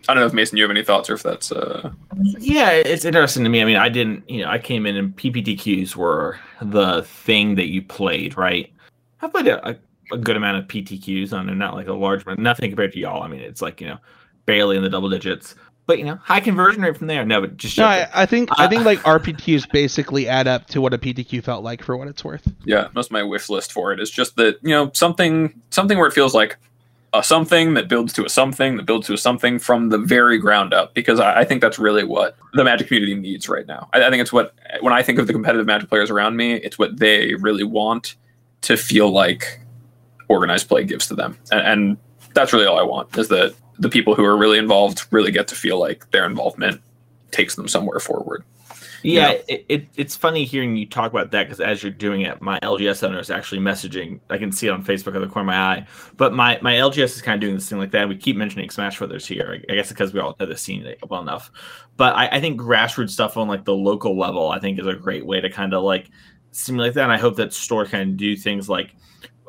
S4: I don't know if Mason, you have any thoughts or if that's. uh
S2: Yeah, it's interesting to me. I mean, I didn't, you know, I came in and PPTQs were the thing that you played, right? I played a, a good amount of PTQs on, and not like a large amount. Nothing compared to y'all. I mean, it's like you know, barely in the double digits. But you know, high conversion rate from there. No, but just
S3: no. I, I, think uh, I think like RPTQs basically add up to what a PTQ felt like for what it's worth.
S4: Yeah, most of my wish list for it is just that you know something something where it feels like a something that builds to a something that builds to a something from the very ground up because I, I think that's really what the magic community needs right now. I, I, think it's what when I think of the competitive magic players around me, it's what they really want to feel like organized play gives to them. And, and that's really all I want is that the people who are really involved really get to feel like their involvement takes them somewhere forward.
S2: Yeah, you know? it, it, it's funny hearing you talk about that because as you're doing it, my LGS owner is actually messaging. I can see it on Facebook at the corner of my eye. But my, my LGS is kind of doing this thing like that. We keep mentioning Smash Brothers here. I, guess because we all know the scene well enough. But I, I think grassroots stuff on like the local level, I think is a great way to kind of like simulate that. And I hope that stores can do things like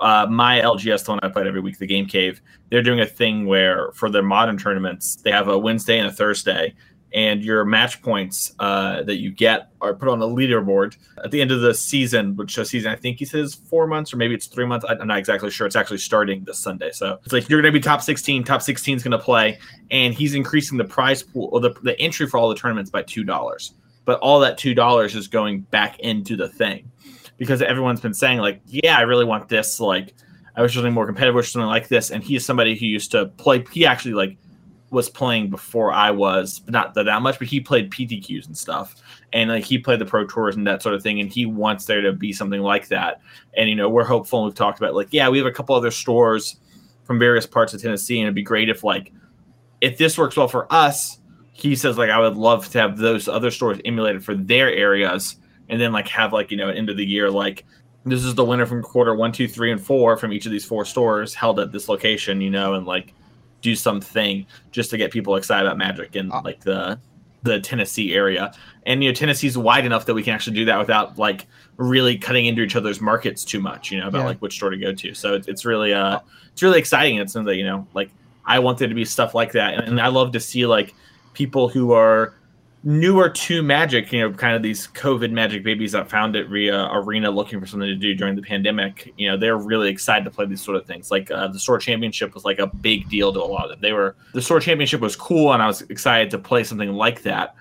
S2: uh, my LGS, one I played every week, the Game Cave, they're doing a thing where for their modern tournaments, they have a Wednesday and a Thursday, and your match points uh, that you get are put on a leaderboard at the end of the season, which the season I think he says four months or maybe it's three months. I'm not exactly sure. It's actually starting this Sunday, so it's like you're going to be top 16. Top 16 is going to play, and he's increasing the prize pool or the, the entry for all the tournaments by two dollars. But all that two dollars is going back into the thing because everyone's been saying like, yeah, I really want this. Like, I wish something more competitive, or something like this. And he's somebody who used to play. He actually like was playing before I was, not that, that much. But he played PTQs and stuff, and like he played the Pro Tours and that sort of thing. And he wants there to be something like that. And you know, we're hopeful. And we've talked about like, yeah, we have a couple other stores from various parts of Tennessee, and it'd be great if like if this works well for us. He says like I would love to have those other stores emulated for their areas and then like have like you know end of the year like this is the winner from quarter one, two, three, and four from each of these four stores held at this location, you know, and like do something just to get people excited about Magic in uh, like the the Tennessee area. And you know, Tennessee's wide enough that we can actually do that without like really cutting into each other's markets too much, you know, about yeah. like which store to go to. So it's, it's really uh it's really exciting. It's something that, you know, like I want there to be stuff like that. And, and I love to see like people who are newer to Magic, you know, kind of these COVID Magic babies that found it via Arena looking for something to do during the pandemic, you know, they're really excited to play these sort of things. Like uh, the Store Championship was like a big deal to a lot of them. They were the Store Championship was cool, and I was excited to play something like that.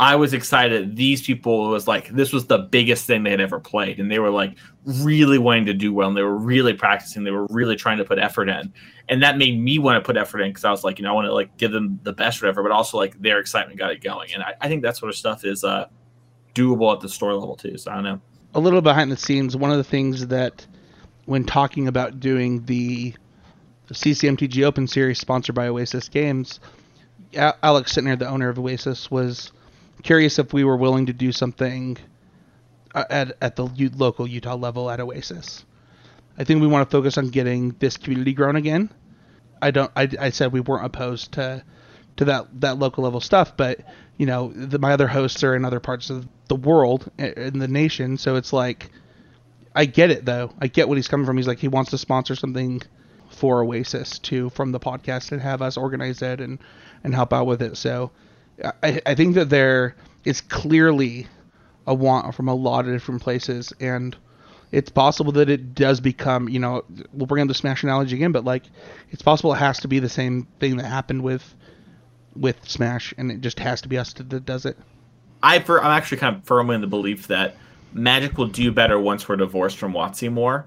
S2: I was excited. These people was like this was the biggest thing they had ever played, and they were like really wanting to do well, and they were really practicing. They were really trying to put effort in, and that made me want to put effort in because I was like, you know, I want to like give them the best whatever, but also like their excitement got it going, and I, I think that sort of stuff is uh doable at the store level too. So I don't know.
S3: A little behind the scenes, one of the things that when talking about doing the CCMTG Open Series sponsored by Oasis Games, Alex Sittner, the owner of Oasis, was curious if we were willing to do something uh, at at the local Utah level at Oasis. I think we want to focus on getting this community grown again. I don't. I, I said we weren't opposed to to that that local level stuff, but you know, the, my other hosts are in other parts of the world in the nation, so it's like I get it though. I get what he's coming from. He's like he wants to sponsor something for Oasis too from the podcast and have us organize it and and help out with it. So I, I think that there is clearly a want from a lot of different places, and it's possible that it does become, you know, we'll bring up the Smash analogy again, but like, it's possible it has to be the same thing that happened with with Smash, and it just has to be us that does it.
S2: I for, I'm actually kind of firmly in the belief that Magic will do better once we're divorced from WotC more.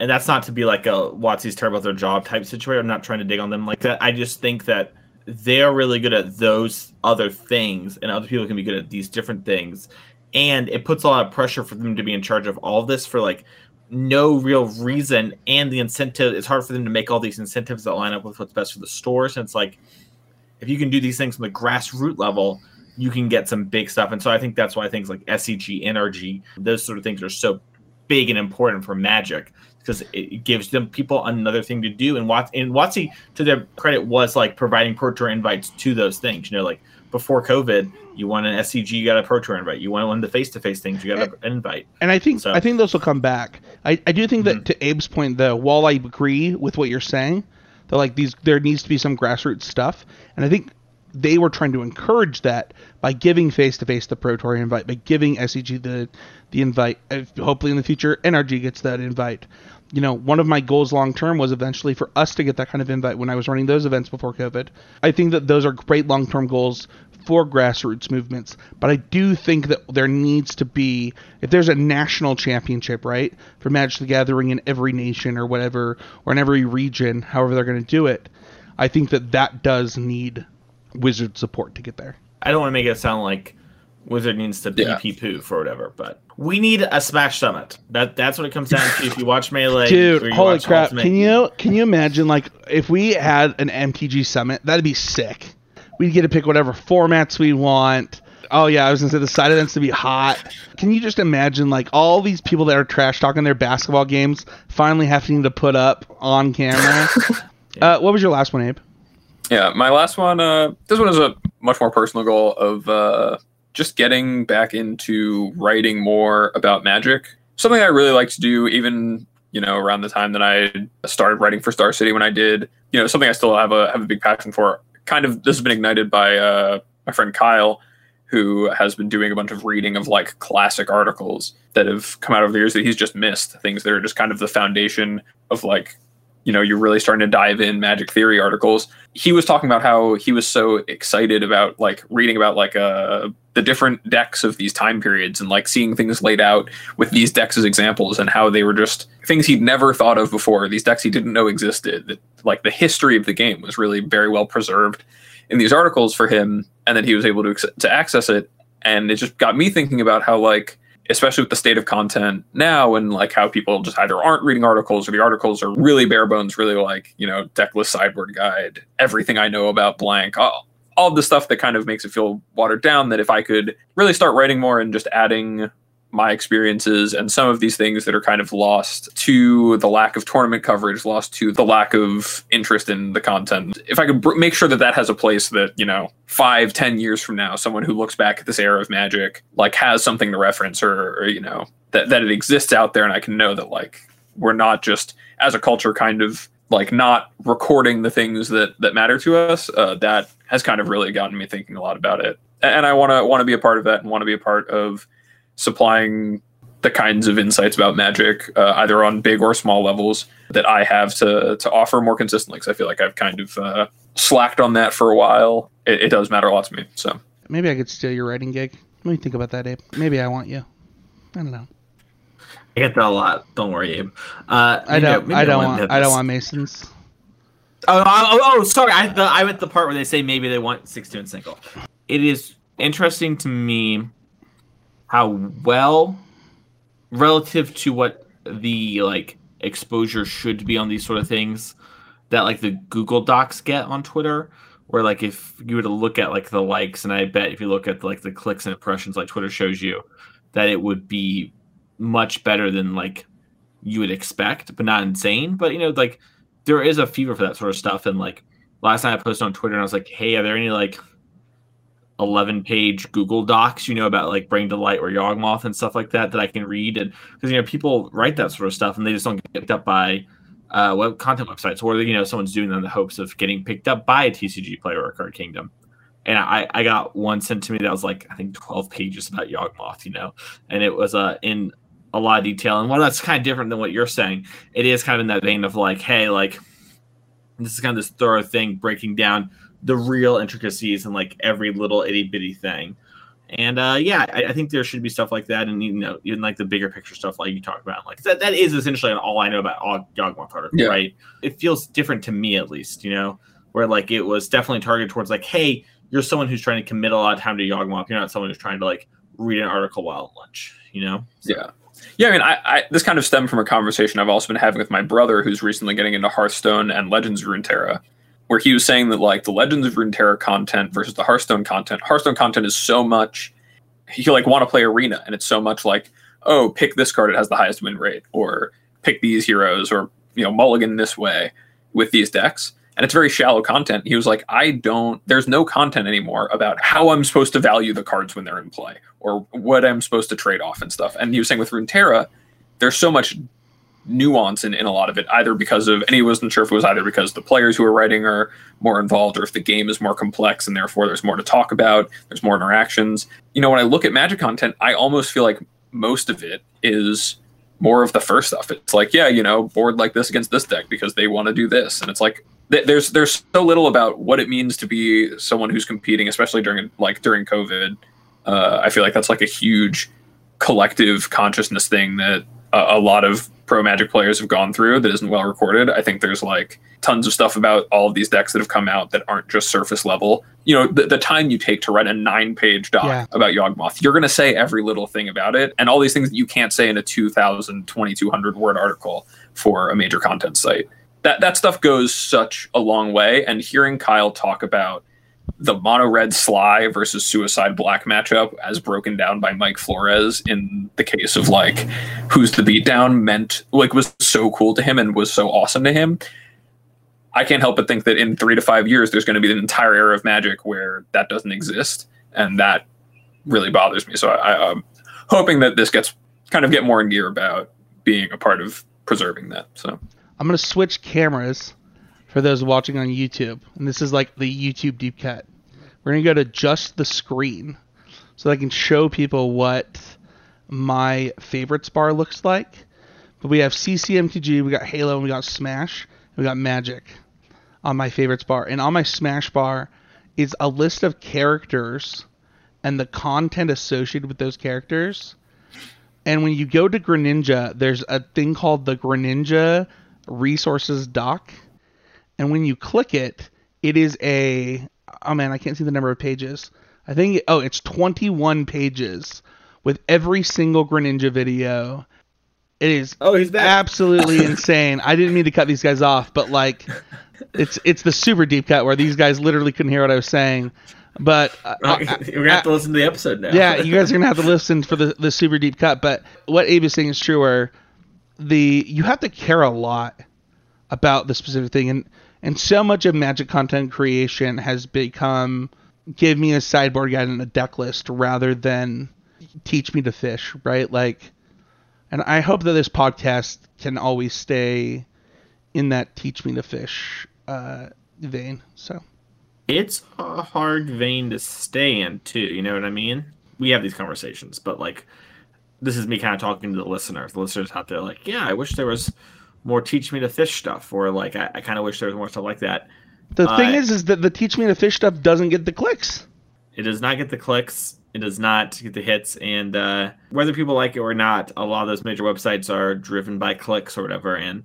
S2: And that's not to be like a WotC's terrible their job type situation. I'm not trying to dig on them like that. I just think that they're really good at those other things, and other people can be good at these different things. And it puts a lot of pressure for them to be in charge of all this for like no real reason. And the incentive, it's hard for them to make all these incentives that line up with what's best for the stores. And it's like, if you can do these things from the grassroots level, you can get some big stuff. And so I think that's why things like SCG, NRG, those sort of things are so big and important for Magic because it gives them people another thing to do. And Wat and WotC, to their credit, was like providing Pro Tour invites to those things. You know, like before COVID, you want an SCG, you got a Pro Tour invite. You want one of the face to face things, you got and, an invite.
S3: And I think so. I think those will come back. I, I do think that mm-hmm. to Abe's point though, while I agree with what you're saying, that like these there needs to be some grassroots stuff. And I think they were trying to encourage that by giving face to face the Pro Tour invite, by giving SCG the the invite. Hopefully in the future, NRG gets that invite you know, one of my goals long term was eventually for us to get that kind of invite when I was running those events before COVID. I think that those are great long term goals for grassroots movements, but I do think that there needs to be, if there's a national championship, right, for Magic the Gathering in every nation or whatever, or in every region, however they're going to do it, I think that that does need Wizard support to get there.
S2: I don't want to make it sound like Wizard needs to yeah. pee poo for whatever, but we need a Smash Summit. That that's what it comes down to. If you watch Melee,
S3: dude, holy crap! Ultimate, can you can you imagine like if we had an MTG Summit? That'd be sick. We'd get to pick whatever formats we want. Oh yeah, I was gonna say the side events to be hot. Can you just imagine like all these people that are trash talking their basketball games finally having to put up on camera? *laughs* uh, what was your last one, Abe?
S4: Yeah, my last one. Uh, this one is a much more personal goal of uh, just getting back into writing more about magic. Something I really like to do, even you know, around the time that I started writing for Star City when I did, you know, something I still have a have a big passion for. Kind of this has been ignited by uh, my friend Kyle, who has been doing a bunch of reading of like classic articles that have come out over the years that he's just missed. Things that are just kind of the foundation of like you know you're really starting to dive in magic theory articles he was talking about how he was so excited about like reading about like uh the different decks of these time periods and like seeing things laid out with these decks as examples and how they were just things he'd never thought of before these decks he didn't know existed that like the history of the game was really very well preserved in these articles for him and then he was able to to access it and it just got me thinking about how like especially with the state of content now and like how people just either aren't reading articles or the articles are really bare bones, really like, you know, deckless sideboard guide, everything I know about blank, all, all the stuff that kind of makes it feel watered down. That if I could really start writing more and just adding my experiences and some of these things that are kind of lost to the lack of tournament coverage, lost to the lack of interest in the content. If I could br- make sure that that has a place that, you know, five, ten years from now, someone who looks back at this era of magic, like has something to reference or, or you know, that, that it exists out there and I can know that, like, we're not just as a culture kind of like not recording the things that that matter to us uh, that has kind of really gotten me thinking a lot about it and i want to want to be a part of that and want to be a part of supplying the kinds of insights about magic, uh, either on big or small levels, that I have to to offer more consistently. Because I feel like I've kind of uh, slacked on that for a while. It, it, does matter a lot to me. So
S3: Maybe I could steal your writing gig. Let me think about that, Abe. Maybe I want you. I don't know.
S2: I get that a lot. Don't worry, Abe. Uh,
S3: I don't.
S2: maybe
S3: I don't want. I don't want Masons.
S2: Oh, oh, oh, sorry. I, the, I meant the part where they say maybe they want six two and single. It is interesting to me how well, relative to what the like exposure should be on these sort of things, that like the Google Docs get on Twitter. Where like if you were to look at like the likes, and I bet if you look at like the clicks and impressions, like Twitter shows you, that it would be much better than like you would expect, but not insane. But you know, like there is a fever for that sort of stuff. And like last night I posted on Twitter and I was like, hey, are there any like 11 page Google Docs, you know, about like Bring to Light or Yawgmoth and stuff like that that I can read? And because, you know, people write that sort of stuff and they just don't get picked up by uh, web content websites or, you know, someone's doing them in the hopes of getting picked up by a TCG player or card kingdom. And I, I got one sent to me that was like, I think 12 pages about Yawgmoth, you know, and it was uh, in a lot of detail. And while that's kind of different than what you're saying, it is kind of in that vein of like, hey, like this is kind of this thorough thing breaking down the real intricacies and like every little itty bitty thing. And uh, yeah, I, I think there should be stuff like that, and you know, even like the bigger picture stuff, like you talked about, like that. That is essentially all I know about all article,
S4: Yeah.
S2: right? It feels different to me, at least, you know, where like it was definitely targeted towards like, hey, you're someone who's trying to commit a lot of time to Yawgmoth. You're not someone who's trying to like read an article while at lunch, you know? So-
S4: Yeah. Yeah, I mean, I, I this kind of stemmed from a conversation I've also been having with my brother, who's recently getting into Hearthstone and Legends of Runeterra, where he was saying that like the Legends of Runeterra content versus the Hearthstone content. Hearthstone content is so much. He like want to play Arena, and it's so much like, oh, pick this card; it has the highest win rate, or pick these heroes, or you know, mulligan this way with these decks. And it's very shallow content. He was like, I don't, there's no content anymore about how I'm supposed to value the cards when they're in play or what I'm supposed to trade off and stuff. And he was saying with Runeterra, there's so much nuance in, in a lot of it, either because of, and he wasn't sure if it was either because the players who are writing are more involved or if the game is more complex and therefore there's more to talk about, there's more interactions. You know, when I look at Magic content, I almost feel like most of it is more of the first stuff. It's like, yeah, you know, board like this against this deck because they want to do this. And it's like, th- there's there's so little about what it means to be someone who's competing, especially during like during COVID. Uh, I feel like that's like a huge collective consciousness thing that a, a lot of pro Magic players have gone through that isn't well recorded. I think there's like tons of stuff about all of these decks that have come out that aren't just surface level. You know, the, the time you take to write a nine page doc
S3: Yeah.
S4: about Yawgmoth, you're going to say every little thing about it and all these things that you can't say in a 2,000, 2,200 word article for a major content site. That, that stuff goes such a long way. And hearing Kyle talk about the mono red Sligh versus suicide black matchup as broken down by Mike Flores in the case of like who's the beatdown meant like was so cool to him and was so awesome to him. I can't help but think that in three to five years there's going to be an entire era of magic where that doesn't exist, and that really bothers me. So I, I'm hoping that this gets kind of get more in gear about being a part of preserving that. So
S3: I'm gonna switch cameras for those watching on YouTube, and this is like the YouTube deep cut. We're gonna go to just the screen, so I can show people what my favorites bar looks like. But we have CCMTG, we got Halo, and we got Smash, we got Magic on my favorites bar, and on my Smash bar is a list of characters and the content associated with those characters. And when you go to Greninja, there's a thing called the Greninja resources doc. And when you click it, it is a oh man, I can't see the number of pages. I think oh, it's 21 pages with every single Greninja video. It is
S2: Oh, he's back.
S3: absolutely *laughs* insane. I didn't mean to cut these guys off, but like it's it's the super deep cut where these guys literally couldn't hear what I was saying. But uh, *laughs*
S2: We're gonna have to listen to the episode now.
S3: yeah, you guys are gonna have to *laughs* listen for the the super deep cut. But what Abe is saying is true. Where the you have to care a lot about the specific thing, and and so much of Magic content creation has become give me a sideboard guide and a deck list rather than teach me to fish, right? Like, and I hope that this podcast can always stay in that teach me to fish uh, vein. So
S2: it's a hard vein to stay in too you know what i mean we have these conversations but like this is me kind of talking to the listener the listeners out there like yeah i wish there was more teach me to fish stuff or like i, I kind of wish there was more stuff like that
S3: the
S2: Uh,
S3: thing is, is that the teach me to fish stuff doesn't get the clicks.
S2: It does not get the clicks. It does not get the hits, and uh, whether people like it or not, a lot of those major websites are driven by clicks or whatever. And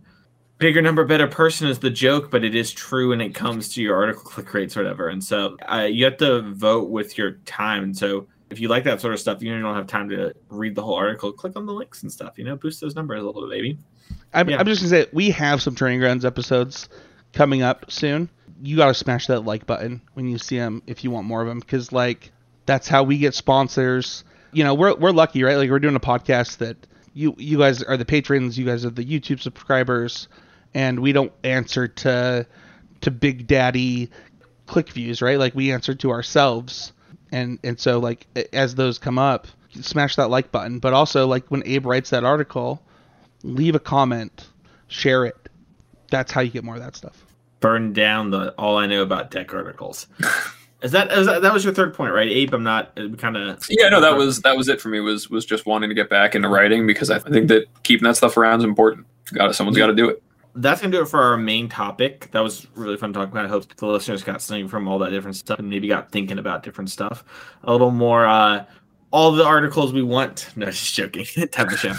S2: bigger number, better person is the joke, but it is true when it comes to your article click rates or whatever. And so uh, you have to vote with your time. And so if you like that sort of stuff, you don't have time to read the whole article. Click on the links and stuff. You know, boost those numbers a little bit, baby.
S3: I'm, yeah. I'm just gonna say we have some training grounds episodes coming up soon. You gotta smash that like button when you see them if you want more of them, because like that's how we get sponsors. You know, we're we're lucky, right? Like we're doing a podcast that you you guys are the patrons, you guys are the YouTube subscribers, and we don't answer to to Big Daddy click views, right? Like we answer to ourselves, and and so like as those come up, smash that like button. But also like when Abe writes that article, leave a comment, share it. That's how you get more of that stuff.
S2: Burn down the all I know about deck articles. *laughs* Is that, is that that was your third point, right, Abe? I'm not uh, kind of.
S4: Yeah, no, that was that was it for me. Was was just wanting to get back into writing because I think that keeping that stuff around is important. Got it. Someone's got to do it.
S2: That's gonna do it for our main topic. That was really fun talking about. I hope the listeners got something from all that different stuff and maybe got thinking about different stuff. A little more uh, all the articles we want. No, *laughs* just joking. Type the show.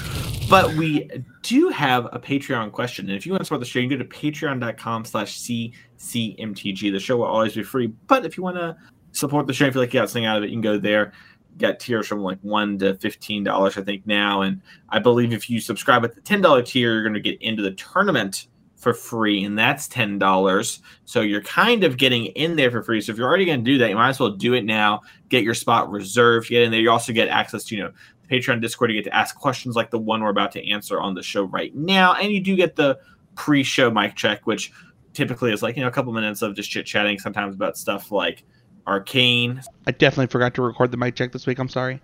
S2: But we do have a Patreon question. And if you want to support the show, you go to patreon.com slash CCMTG. The show will always be free. But if you want to support the show, if you like you got something out of it, you can go there. Get tiers from like one to fifteen dollars, I think now. And I believe if you subscribe at the ten dollar tier, you're going to get into the tournament for free, and that's ten dollars. So you're kind of getting in there for free. So if you're already going to do that, you might as well do it now. Get your spot reserved. Get in there. You also get access to you know Patreon Discord. You get to ask questions like the one we're about to answer on the show right now, and you do get the pre-show mic check, which typically is like you know a couple minutes of just chit chatting, sometimes about stuff like Arcane.
S3: I definitely forgot to record the mic check this week. I'm sorry.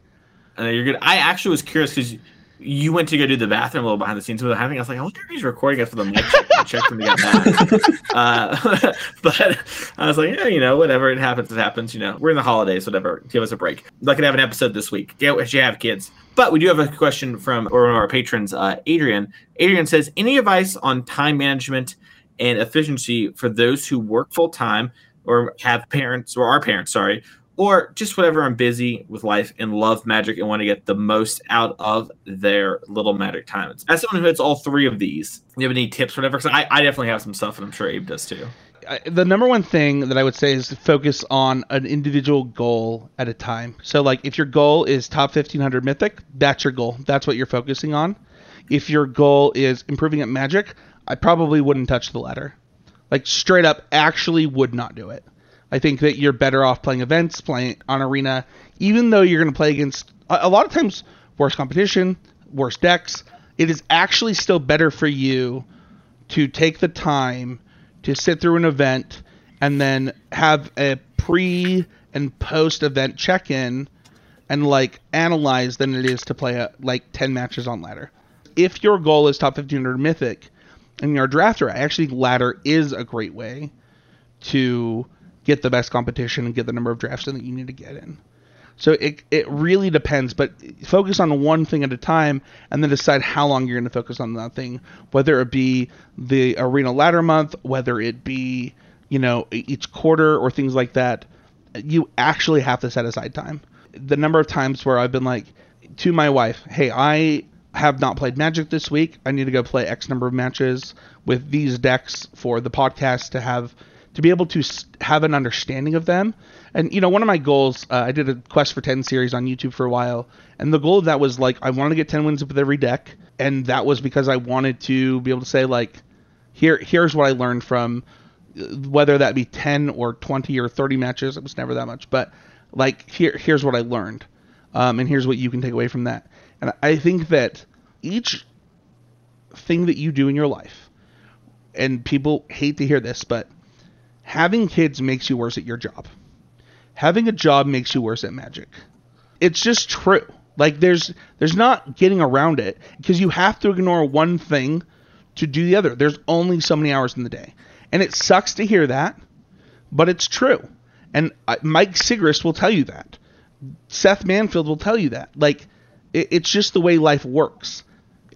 S2: Uh, you're good. I actually was curious because you went to go do the bathroom a little behind the scenes with having. I was like, I wonder if he's recording us for the mic check. I checked when he got back. uh, *laughs* but I was like, yeah, you know, whatever it happens, it happens. You know, we're in the holidays, whatever. Give us a break. Not gonna have an episode this week. Get what you have, kids. But we do have a question from one of our patrons, uh, Adrian. Adrian says, any advice on time management and efficiency for those who work full time or have parents or are parents, sorry, or just whatever I'm busy with life and love magic and want to get the most out of their little magic time. As someone who hits all three of these, do you have any tips, whatever? Because I, I definitely have some stuff, and I'm sure Abe does too.
S3: The number one thing that I would say is focus on an individual goal at a time. So, like, if your goal is top 1500 mythic, that's your goal. That's what you're focusing on. If your goal is improving at magic, I probably wouldn't touch the ladder. Like, straight up, actually would not do it. I think that you're better off playing events, playing on arena, even though you're going to play against a, lot of times worse competition, worse decks. It is actually still better for you to take the time to sit through an event and then have a pre and post event check in and like analyze than it is to play a, like 10 matches on ladder. If your goal is top 1500 mythic and you're a drafter, I actually ladder is a great way to get the best competition and get the number of drafts in that you need to get in. So it it really depends, but focus on one thing at a time, and then decide how long you're going to focus on that thing. Whether it be the arena ladder month, whether it be you know each quarter or things like that, you actually have to set aside time. The number of times where I've been like to my wife, "Hey, I have not played Magic this week. I need to go play X number of matches with these decks for the podcast to have." To be able to have an understanding of them. And you know, one of my goals, uh, I did a Quest for 10 series on YouTube for a while, and the goal of that was like I wanted to get 10 wins with every deck, and that was because I wanted to be able to say like, here here's what I learned from uh, whether that be 10 or 20 or 30 matches. It was never that much, but like here here's what I learned, um, and here's what you can take away from that. And I think that each thing that you do in your life, and people hate to hear this, but having kids makes you worse at your job. Having a job makes you worse at magic. It's just true. Like there's there's not getting around it because you have to ignore one thing to do the other. There's only so many hours in the day. And it sucks to hear that, but it's true. And Mike Sigrist will tell you that. Seth Manfield will tell you that. Like it, it's just the way life works.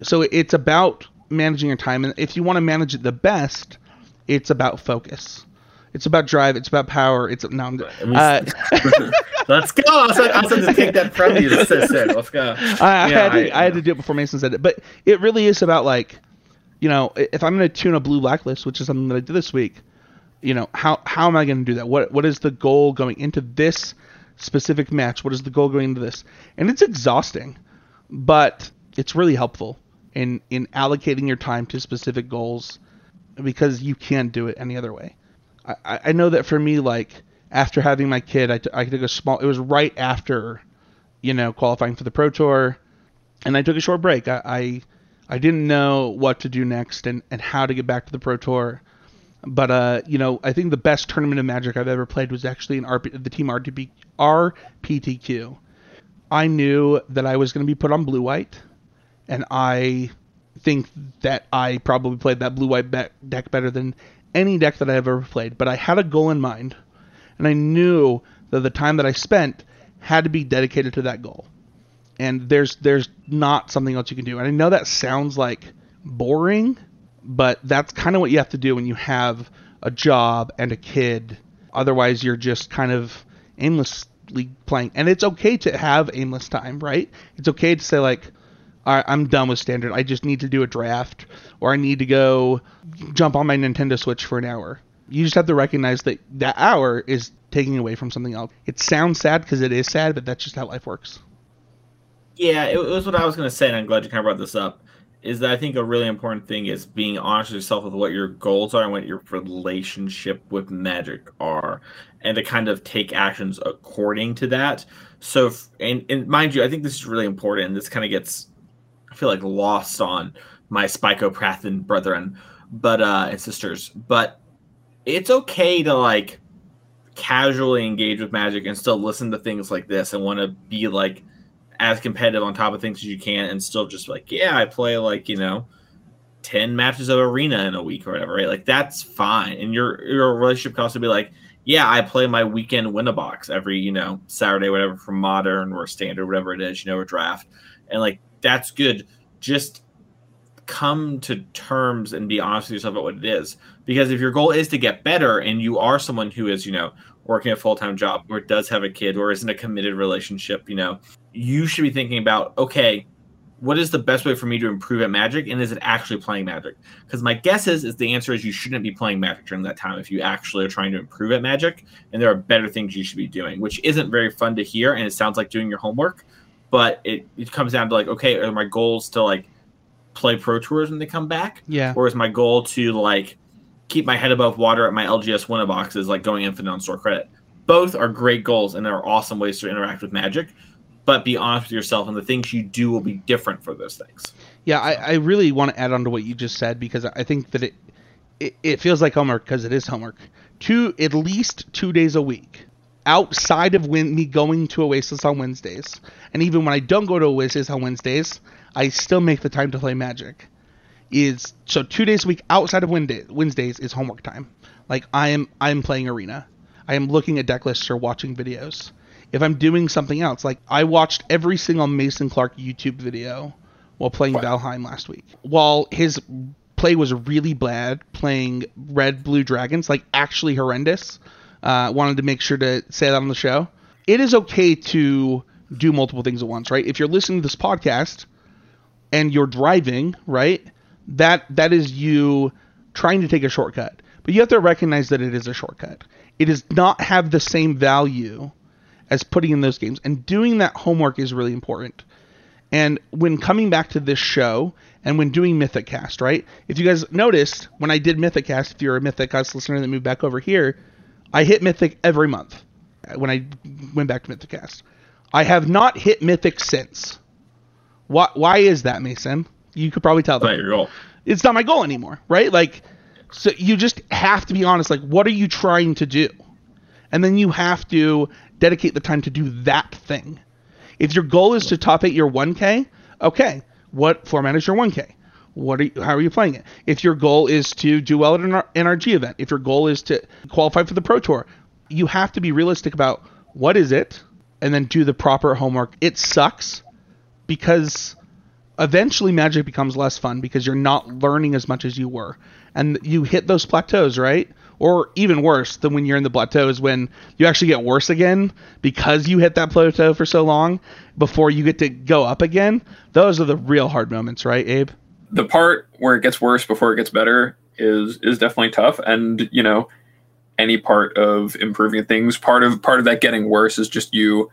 S3: So it's about managing your time and if you want to manage it the best, it's about focus It's about drive. It's about power. It's no. I'm, uh, *laughs*
S2: Let's go. I was like, I was going to take that from you. Let's, let's go. *laughs*
S3: I, I,
S2: Yeah,
S3: had to,
S2: I-
S3: I, had to do it before Mason said it, but it really is about like, you know, if I'm going to tune a blue blacklist, which is something that I did this week, you know, how how am I going to do that? What what is the goal going into this specific match? What is the goal going into this? And it's exhausting, but it's really helpful in in allocating your time to specific goals because you can't do it any other way. I, I know that for me, like after having my kid, I, t- I took a small. It was right after, you know, qualifying for the pro tour, and I took a short break. I I, I didn't know what to do next and, and how to get back to the pro tour. But uh, you know, I think the best tournament of Magic I've ever played was actually in RP, the team RPTQ. I knew that I was going to be put on blue white, and I think that I probably played that blue white deck better than any deck that I've ever played. But I had a goal in mind, and I knew that the time that I spent had to be dedicated to that goal. And there's there's not something else you can do. And I know that sounds like boring, but that's kind of what you have to do when you have a job and a kid. Otherwise, you're just kind of aimlessly playing. And it's okay to have aimless time, right? It's okay to say like, right, I'm done with standard. I just need to do a draft, or I need to go jump on my Nintendo Switch for an hour. You just have to recognize that that hour is taking away from something else. It sounds sad because it is sad, but that's just how life works.
S2: Yeah, it, was what I was going to say, and I'm glad you kind of brought this up. Is that I think a really important thing is being honest with yourself with what your goals are and what your relationship with magic are, and to kind of take actions according to that. So, and, and mind you, I think this is really important. And this kind of gets, I feel like, lost on my Spicoprathin brethren, but uh, and sisters. But it's okay to like casually engage with magic and still listen to things like this and want to be like as competitive on top of things as you can and still just like yeah i play like you know 10 matches of arena in a week or whatever right? Like that's fine. And your your relationship can also be like yeah i play my weekend win a box every you know saturday whatever from modern or standard whatever it is you know or draft. And like that's good. Just come to terms and be honest with yourself about what it is. Because if your goal is to get better and you are someone who is you know working a full-time job or does have a kid or is in a committed relationship you know you should be thinking about okay what is the best way for me to improve at magic? And is it actually playing magic? Because my guess is is the answer is you shouldn't be playing magic during that time if you actually are trying to improve at magic. And there are better things you should be doing which isn't very fun to hear. And it sounds like doing your homework but it, it comes down to like okay are my goals to like play pro tours when they come back
S3: Yeah.
S2: or is my goal to like keep my head above water at my LGS winner boxes, like going infinite on store credit? Both are great goals and they're awesome ways to interact with Magic. But be honest with yourself, and the things you do will be different for those things.
S3: Yeah, I, I really want to add on to what you just said because I think that it it, it feels like homework because it is homework. Two at least two days a week outside of when, me going to Oasis on Wednesdays, and even when I don't go to Oasis on Wednesdays, I still make the time to play Magic. Is so two days a week outside of Wednesday, Wednesdays is homework time. Like I am I am playing Arena. I am looking at deck lists or watching videos. If I'm doing something else, like I watched every single Mason Clark YouTube video while playing Valheim last week. While his play was really bad, playing Red Blue Dragons, like actually horrendous. Uh, wanted to make sure to say that on the show. It is okay to do multiple things at once, right? If you're listening to this podcast and you're driving, right? That that is you trying to take a shortcut. But you have to recognize that it is a shortcut. It does not have the same value as putting in those games. And doing that homework is really important. And when coming back to this show and when doing Mythic Cast, right? If you guys noticed when I did Mythic Cast, if you're a Mythic Cast listener that moved back over here, I hit Mythic every month uh, when I went back to Mythic Cast. I have not hit Mythic since. Why, why is that, Mason? You could probably tell that
S2: not your goal.
S3: it's not my goal anymore, right? Like, so you just have to be honest. Like, what are you trying to do? And then you have to dedicate the time to do that thing. If your goal is to top eight your 1K, okay, what format is your 1K? What are you, how are you playing it? If your goal is to do well at an NRG event, if your goal is to qualify for the Pro Tour, you have to be realistic about what is it, and then do the proper homework. It sucks because eventually magic becomes less fun because you're not learning as much as you were and you hit those plateaus right or even worse than when you're in the plateau is when you actually get worse again because you hit that plateau for so long before you get to go up again. Those are the real hard moments, right, Abe?
S4: The part where it gets worse before it gets better is is definitely tough, and you know, any part of improving things, part of part of that getting worse is just you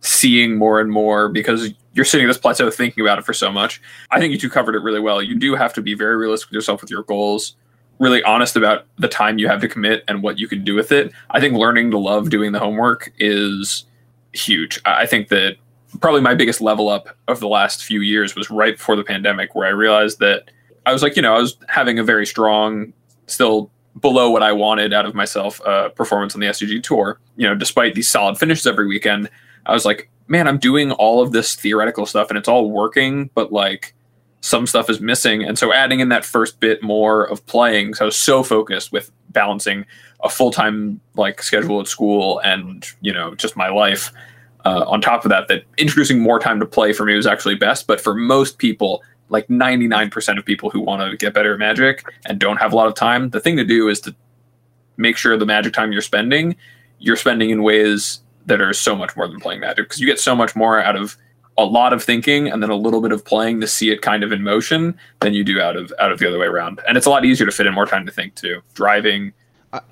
S4: seeing more and more because you're sitting at this plateau thinking about it for so much. I think you two covered it really well. You do have to be very realistic with yourself with your goals, really honest about the time you have to commit and what you can do with it. I think learning to love doing the homework is huge. I think that probably my biggest level up of the last few years was right before the pandemic, where I realized that I was like, you know, I was having a very strong, still below what I wanted out of myself uh, performance on the SCG tour. You know, despite these solid finishes every weekend, I was like, man, I'm doing all of this theoretical stuff and it's all working, but like some stuff is missing. And so adding in that first bit more of playing, so I was so focused with balancing a full time like schedule at school and you know just my life. Uh, on top of that, that introducing more time to play for me was actually best. But for most people, like 99% of people who want to get better at Magic and don't have a lot of time, the thing to do is to make sure the Magic time you're spending, you're spending in ways that are so much more than playing Magic because you get so much more out of a lot of thinking and then a little bit of playing to see it kind of in motion than you do out of out of the other way around. And it's a lot easier to fit in more time to think too. Driving,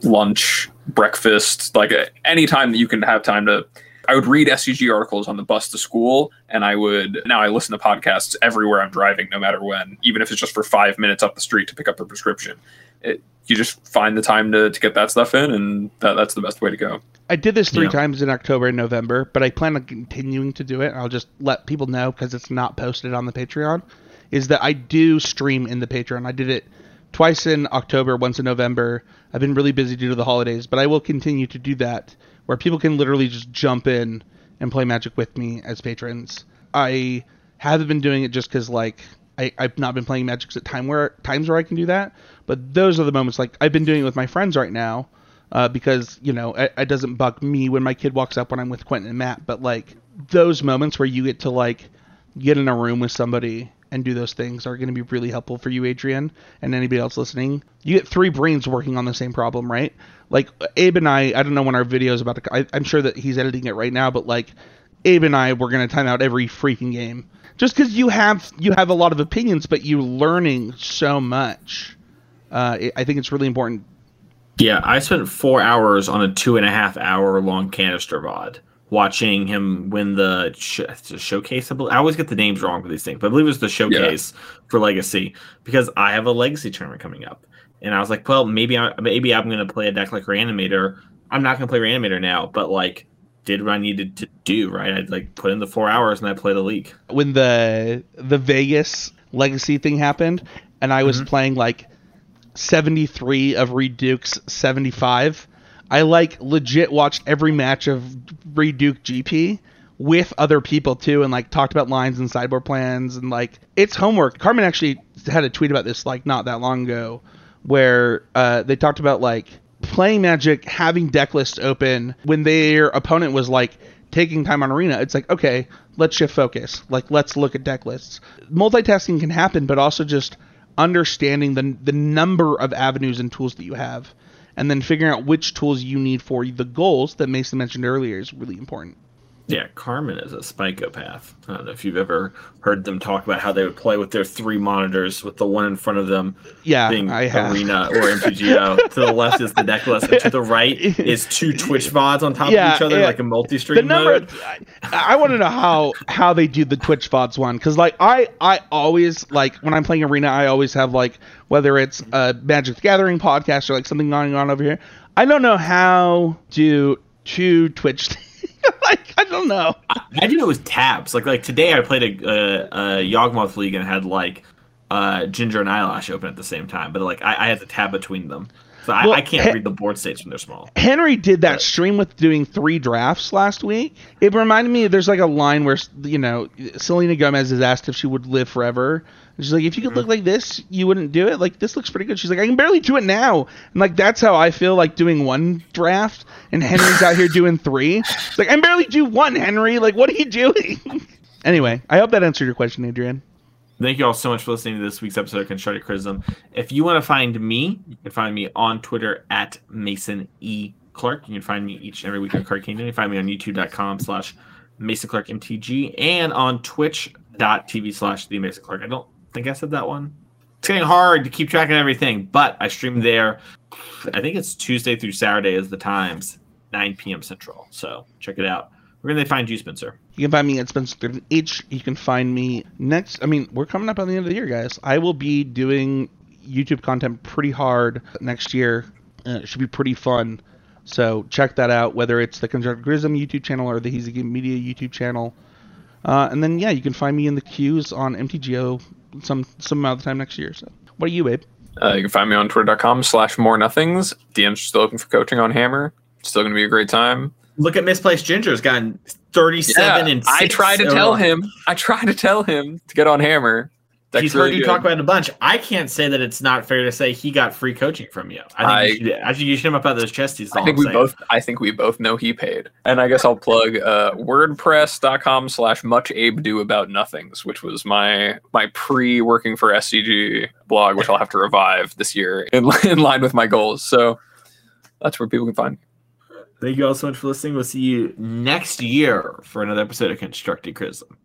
S4: lunch, breakfast, like uh, any time that you can have time to I would read SCG articles on the bus to school, and I would now I listen to podcasts everywhere I'm driving, no matter when, even if it's just for five minutes up the street to pick up a prescription. It, you just find the time to, to get that stuff in, and that, that's the best way to go.
S3: I did this three
S2: Yeah.
S3: times in October and November, but I plan on continuing to do it. I'll just let people know because it's not posted on the Patreon. Is that I do stream in the Patreon. I did it twice in October, once in November. I've been really busy due to the holidays, but I will continue to do that where people can literally just jump in and play Magic with me as patrons. I haven't been doing it just because like I, I've not been playing Magic at time where times where I can do that. But those are the moments like I've been doing it with my friends right now uh, because you know it, it doesn't bug me when my kid walks up when I'm with Quentin and Matt. But like those moments where you get to like get in a room with somebody and do those things are going to be really helpful for you, Adrian, and anybody else listening. You get three brains working on the same problem, right? Like Abe and I, I don't know when our video is about to. I, I'm sure that he's editing it right now, but like Abe and I, we're going to time out every freaking game just because you have you have a lot of opinions, but you're learning so much. Uh, I- think it's really important
S2: Yeah, I spent four hours on a two and a half hour long Kanister VOD watching him win the, sh- showcase. I, believe. I always get the names wrong for these things, but I believe it was the showcase for Legacy because I have a Legacy tournament coming up, and I was like, well, maybe I maybe I'm going to play a deck like Reanimator. I'm not going to play Reanimator now, but like, did what I needed to do. Right, I'd like put in the four hours and I play the league.
S3: when the the Vegas legacy thing happened, and I was mm-hmm. playing like 73 of Reed Duke's 75. I like legit watched every match of Reed Duke GP with other people too, and like talked about lines and sideboard plans, and like it's homework. Carmen actually had a tweet about this like not that long ago, where uh, they talked about like playing Magic, having deck lists open when their opponent was like taking time on arena. It's like okay, let's shift focus. Like let's look at deck lists. Multitasking can happen, but also just understanding the the number of avenues and tools that you have, and then figuring out which tools you need for the goals that Mason mentioned earlier is really important.
S2: Yeah, Carmen is a psychopath. I don't know if you've ever heard them talk about how they would play with their three monitors, with the one in front of them
S3: Yeah,
S2: being
S3: I have.
S2: Arena or MTGO. to the left is the deck list, and to the right *laughs* is two Twitch VODs on top
S3: Yeah,
S2: of each other,
S3: yeah.
S2: like a multi-stream
S3: number
S2: mode.
S3: I, I want to know how how they do the Twitch VODs one because like I I always like when I'm playing arena I always have like whether it's a Magic the Gathering podcast or like something going on over here. I don't know how to to Twitch. *laughs* like I don't know.
S2: I know it was tabs. Like like today, I played a, a, a Yawgmoth League and had like uh, Ginger and Eyelash open at the same time, but like I, I had the tab between them, so I,
S3: Well,
S2: I can't read the board states when they're small.
S3: Henry did that stream with doing three drafts last week. It reminded me there's like a line where you know Selena Gomez is asked if she would live forever. And she's like, if you could look mm-hmm. like this, you wouldn't do it. Like this looks pretty good. She's like, I can barely do it now. And like that's how I feel like doing one draft, and Henry's out here doing three. It's like I can barely do one, Henry. Like what are you doing? *laughs* anyway, I hope that answered your question, Adrian.
S2: Thank you all so much for listening to this week's episode of Constructed Criticism. If you want to find me, you can find me on Twitter at Mason E. Clark. You can find me each and every week on Card Kingdom. You can find me on youtube.com slash Mason Clark MTG and on twitch.tv slash the Mason Clark. I don't think I said that one. It's getting hard to keep track of everything, but I stream there. I think it's Tuesday through Saturday is the times, 9 p.m. Central. So check it out. Where can they find you, Spencer?
S3: You can find me at Spencer H. You can find me next. I mean, we're coming up on the end of the year, guys. I will be doing YouTube content pretty hard next year. Uh, it should be pretty fun. So check that out, whether it's the Constructed Criticism YouTube channel or the He's Game Media YouTube channel. Uh, and then yeah, you can find me in the queues on MTGO some some amount of time next year. So what are you, Abe?
S4: Uh, you can find me on twitter.com slash more nothings. DM's still looking for coaching on Hammer. Still going to be a great time.
S2: Look at Misplaced Ginger's gotten 37
S4: Yeah,
S2: and
S4: I try to tell him. I try to tell him to get on Hammer. Deck's
S2: He's
S4: really
S2: heard you
S4: good.
S2: talk about it a bunch. I can't say that it's not fair to say he got free coaching from you. I think you should, I you should him up out those chesties.
S4: I think we both. I think we both know he paid. And I guess I'll plug uh, WordPress.com slash much Abe do about nothings, which was my my pre working for SCG blog, which I'll have to revive this year in, *laughs* in line with my goals. So that's where people can find me.
S2: Thank you all so much for listening. We'll see you next year for another episode of Constructed Criticism.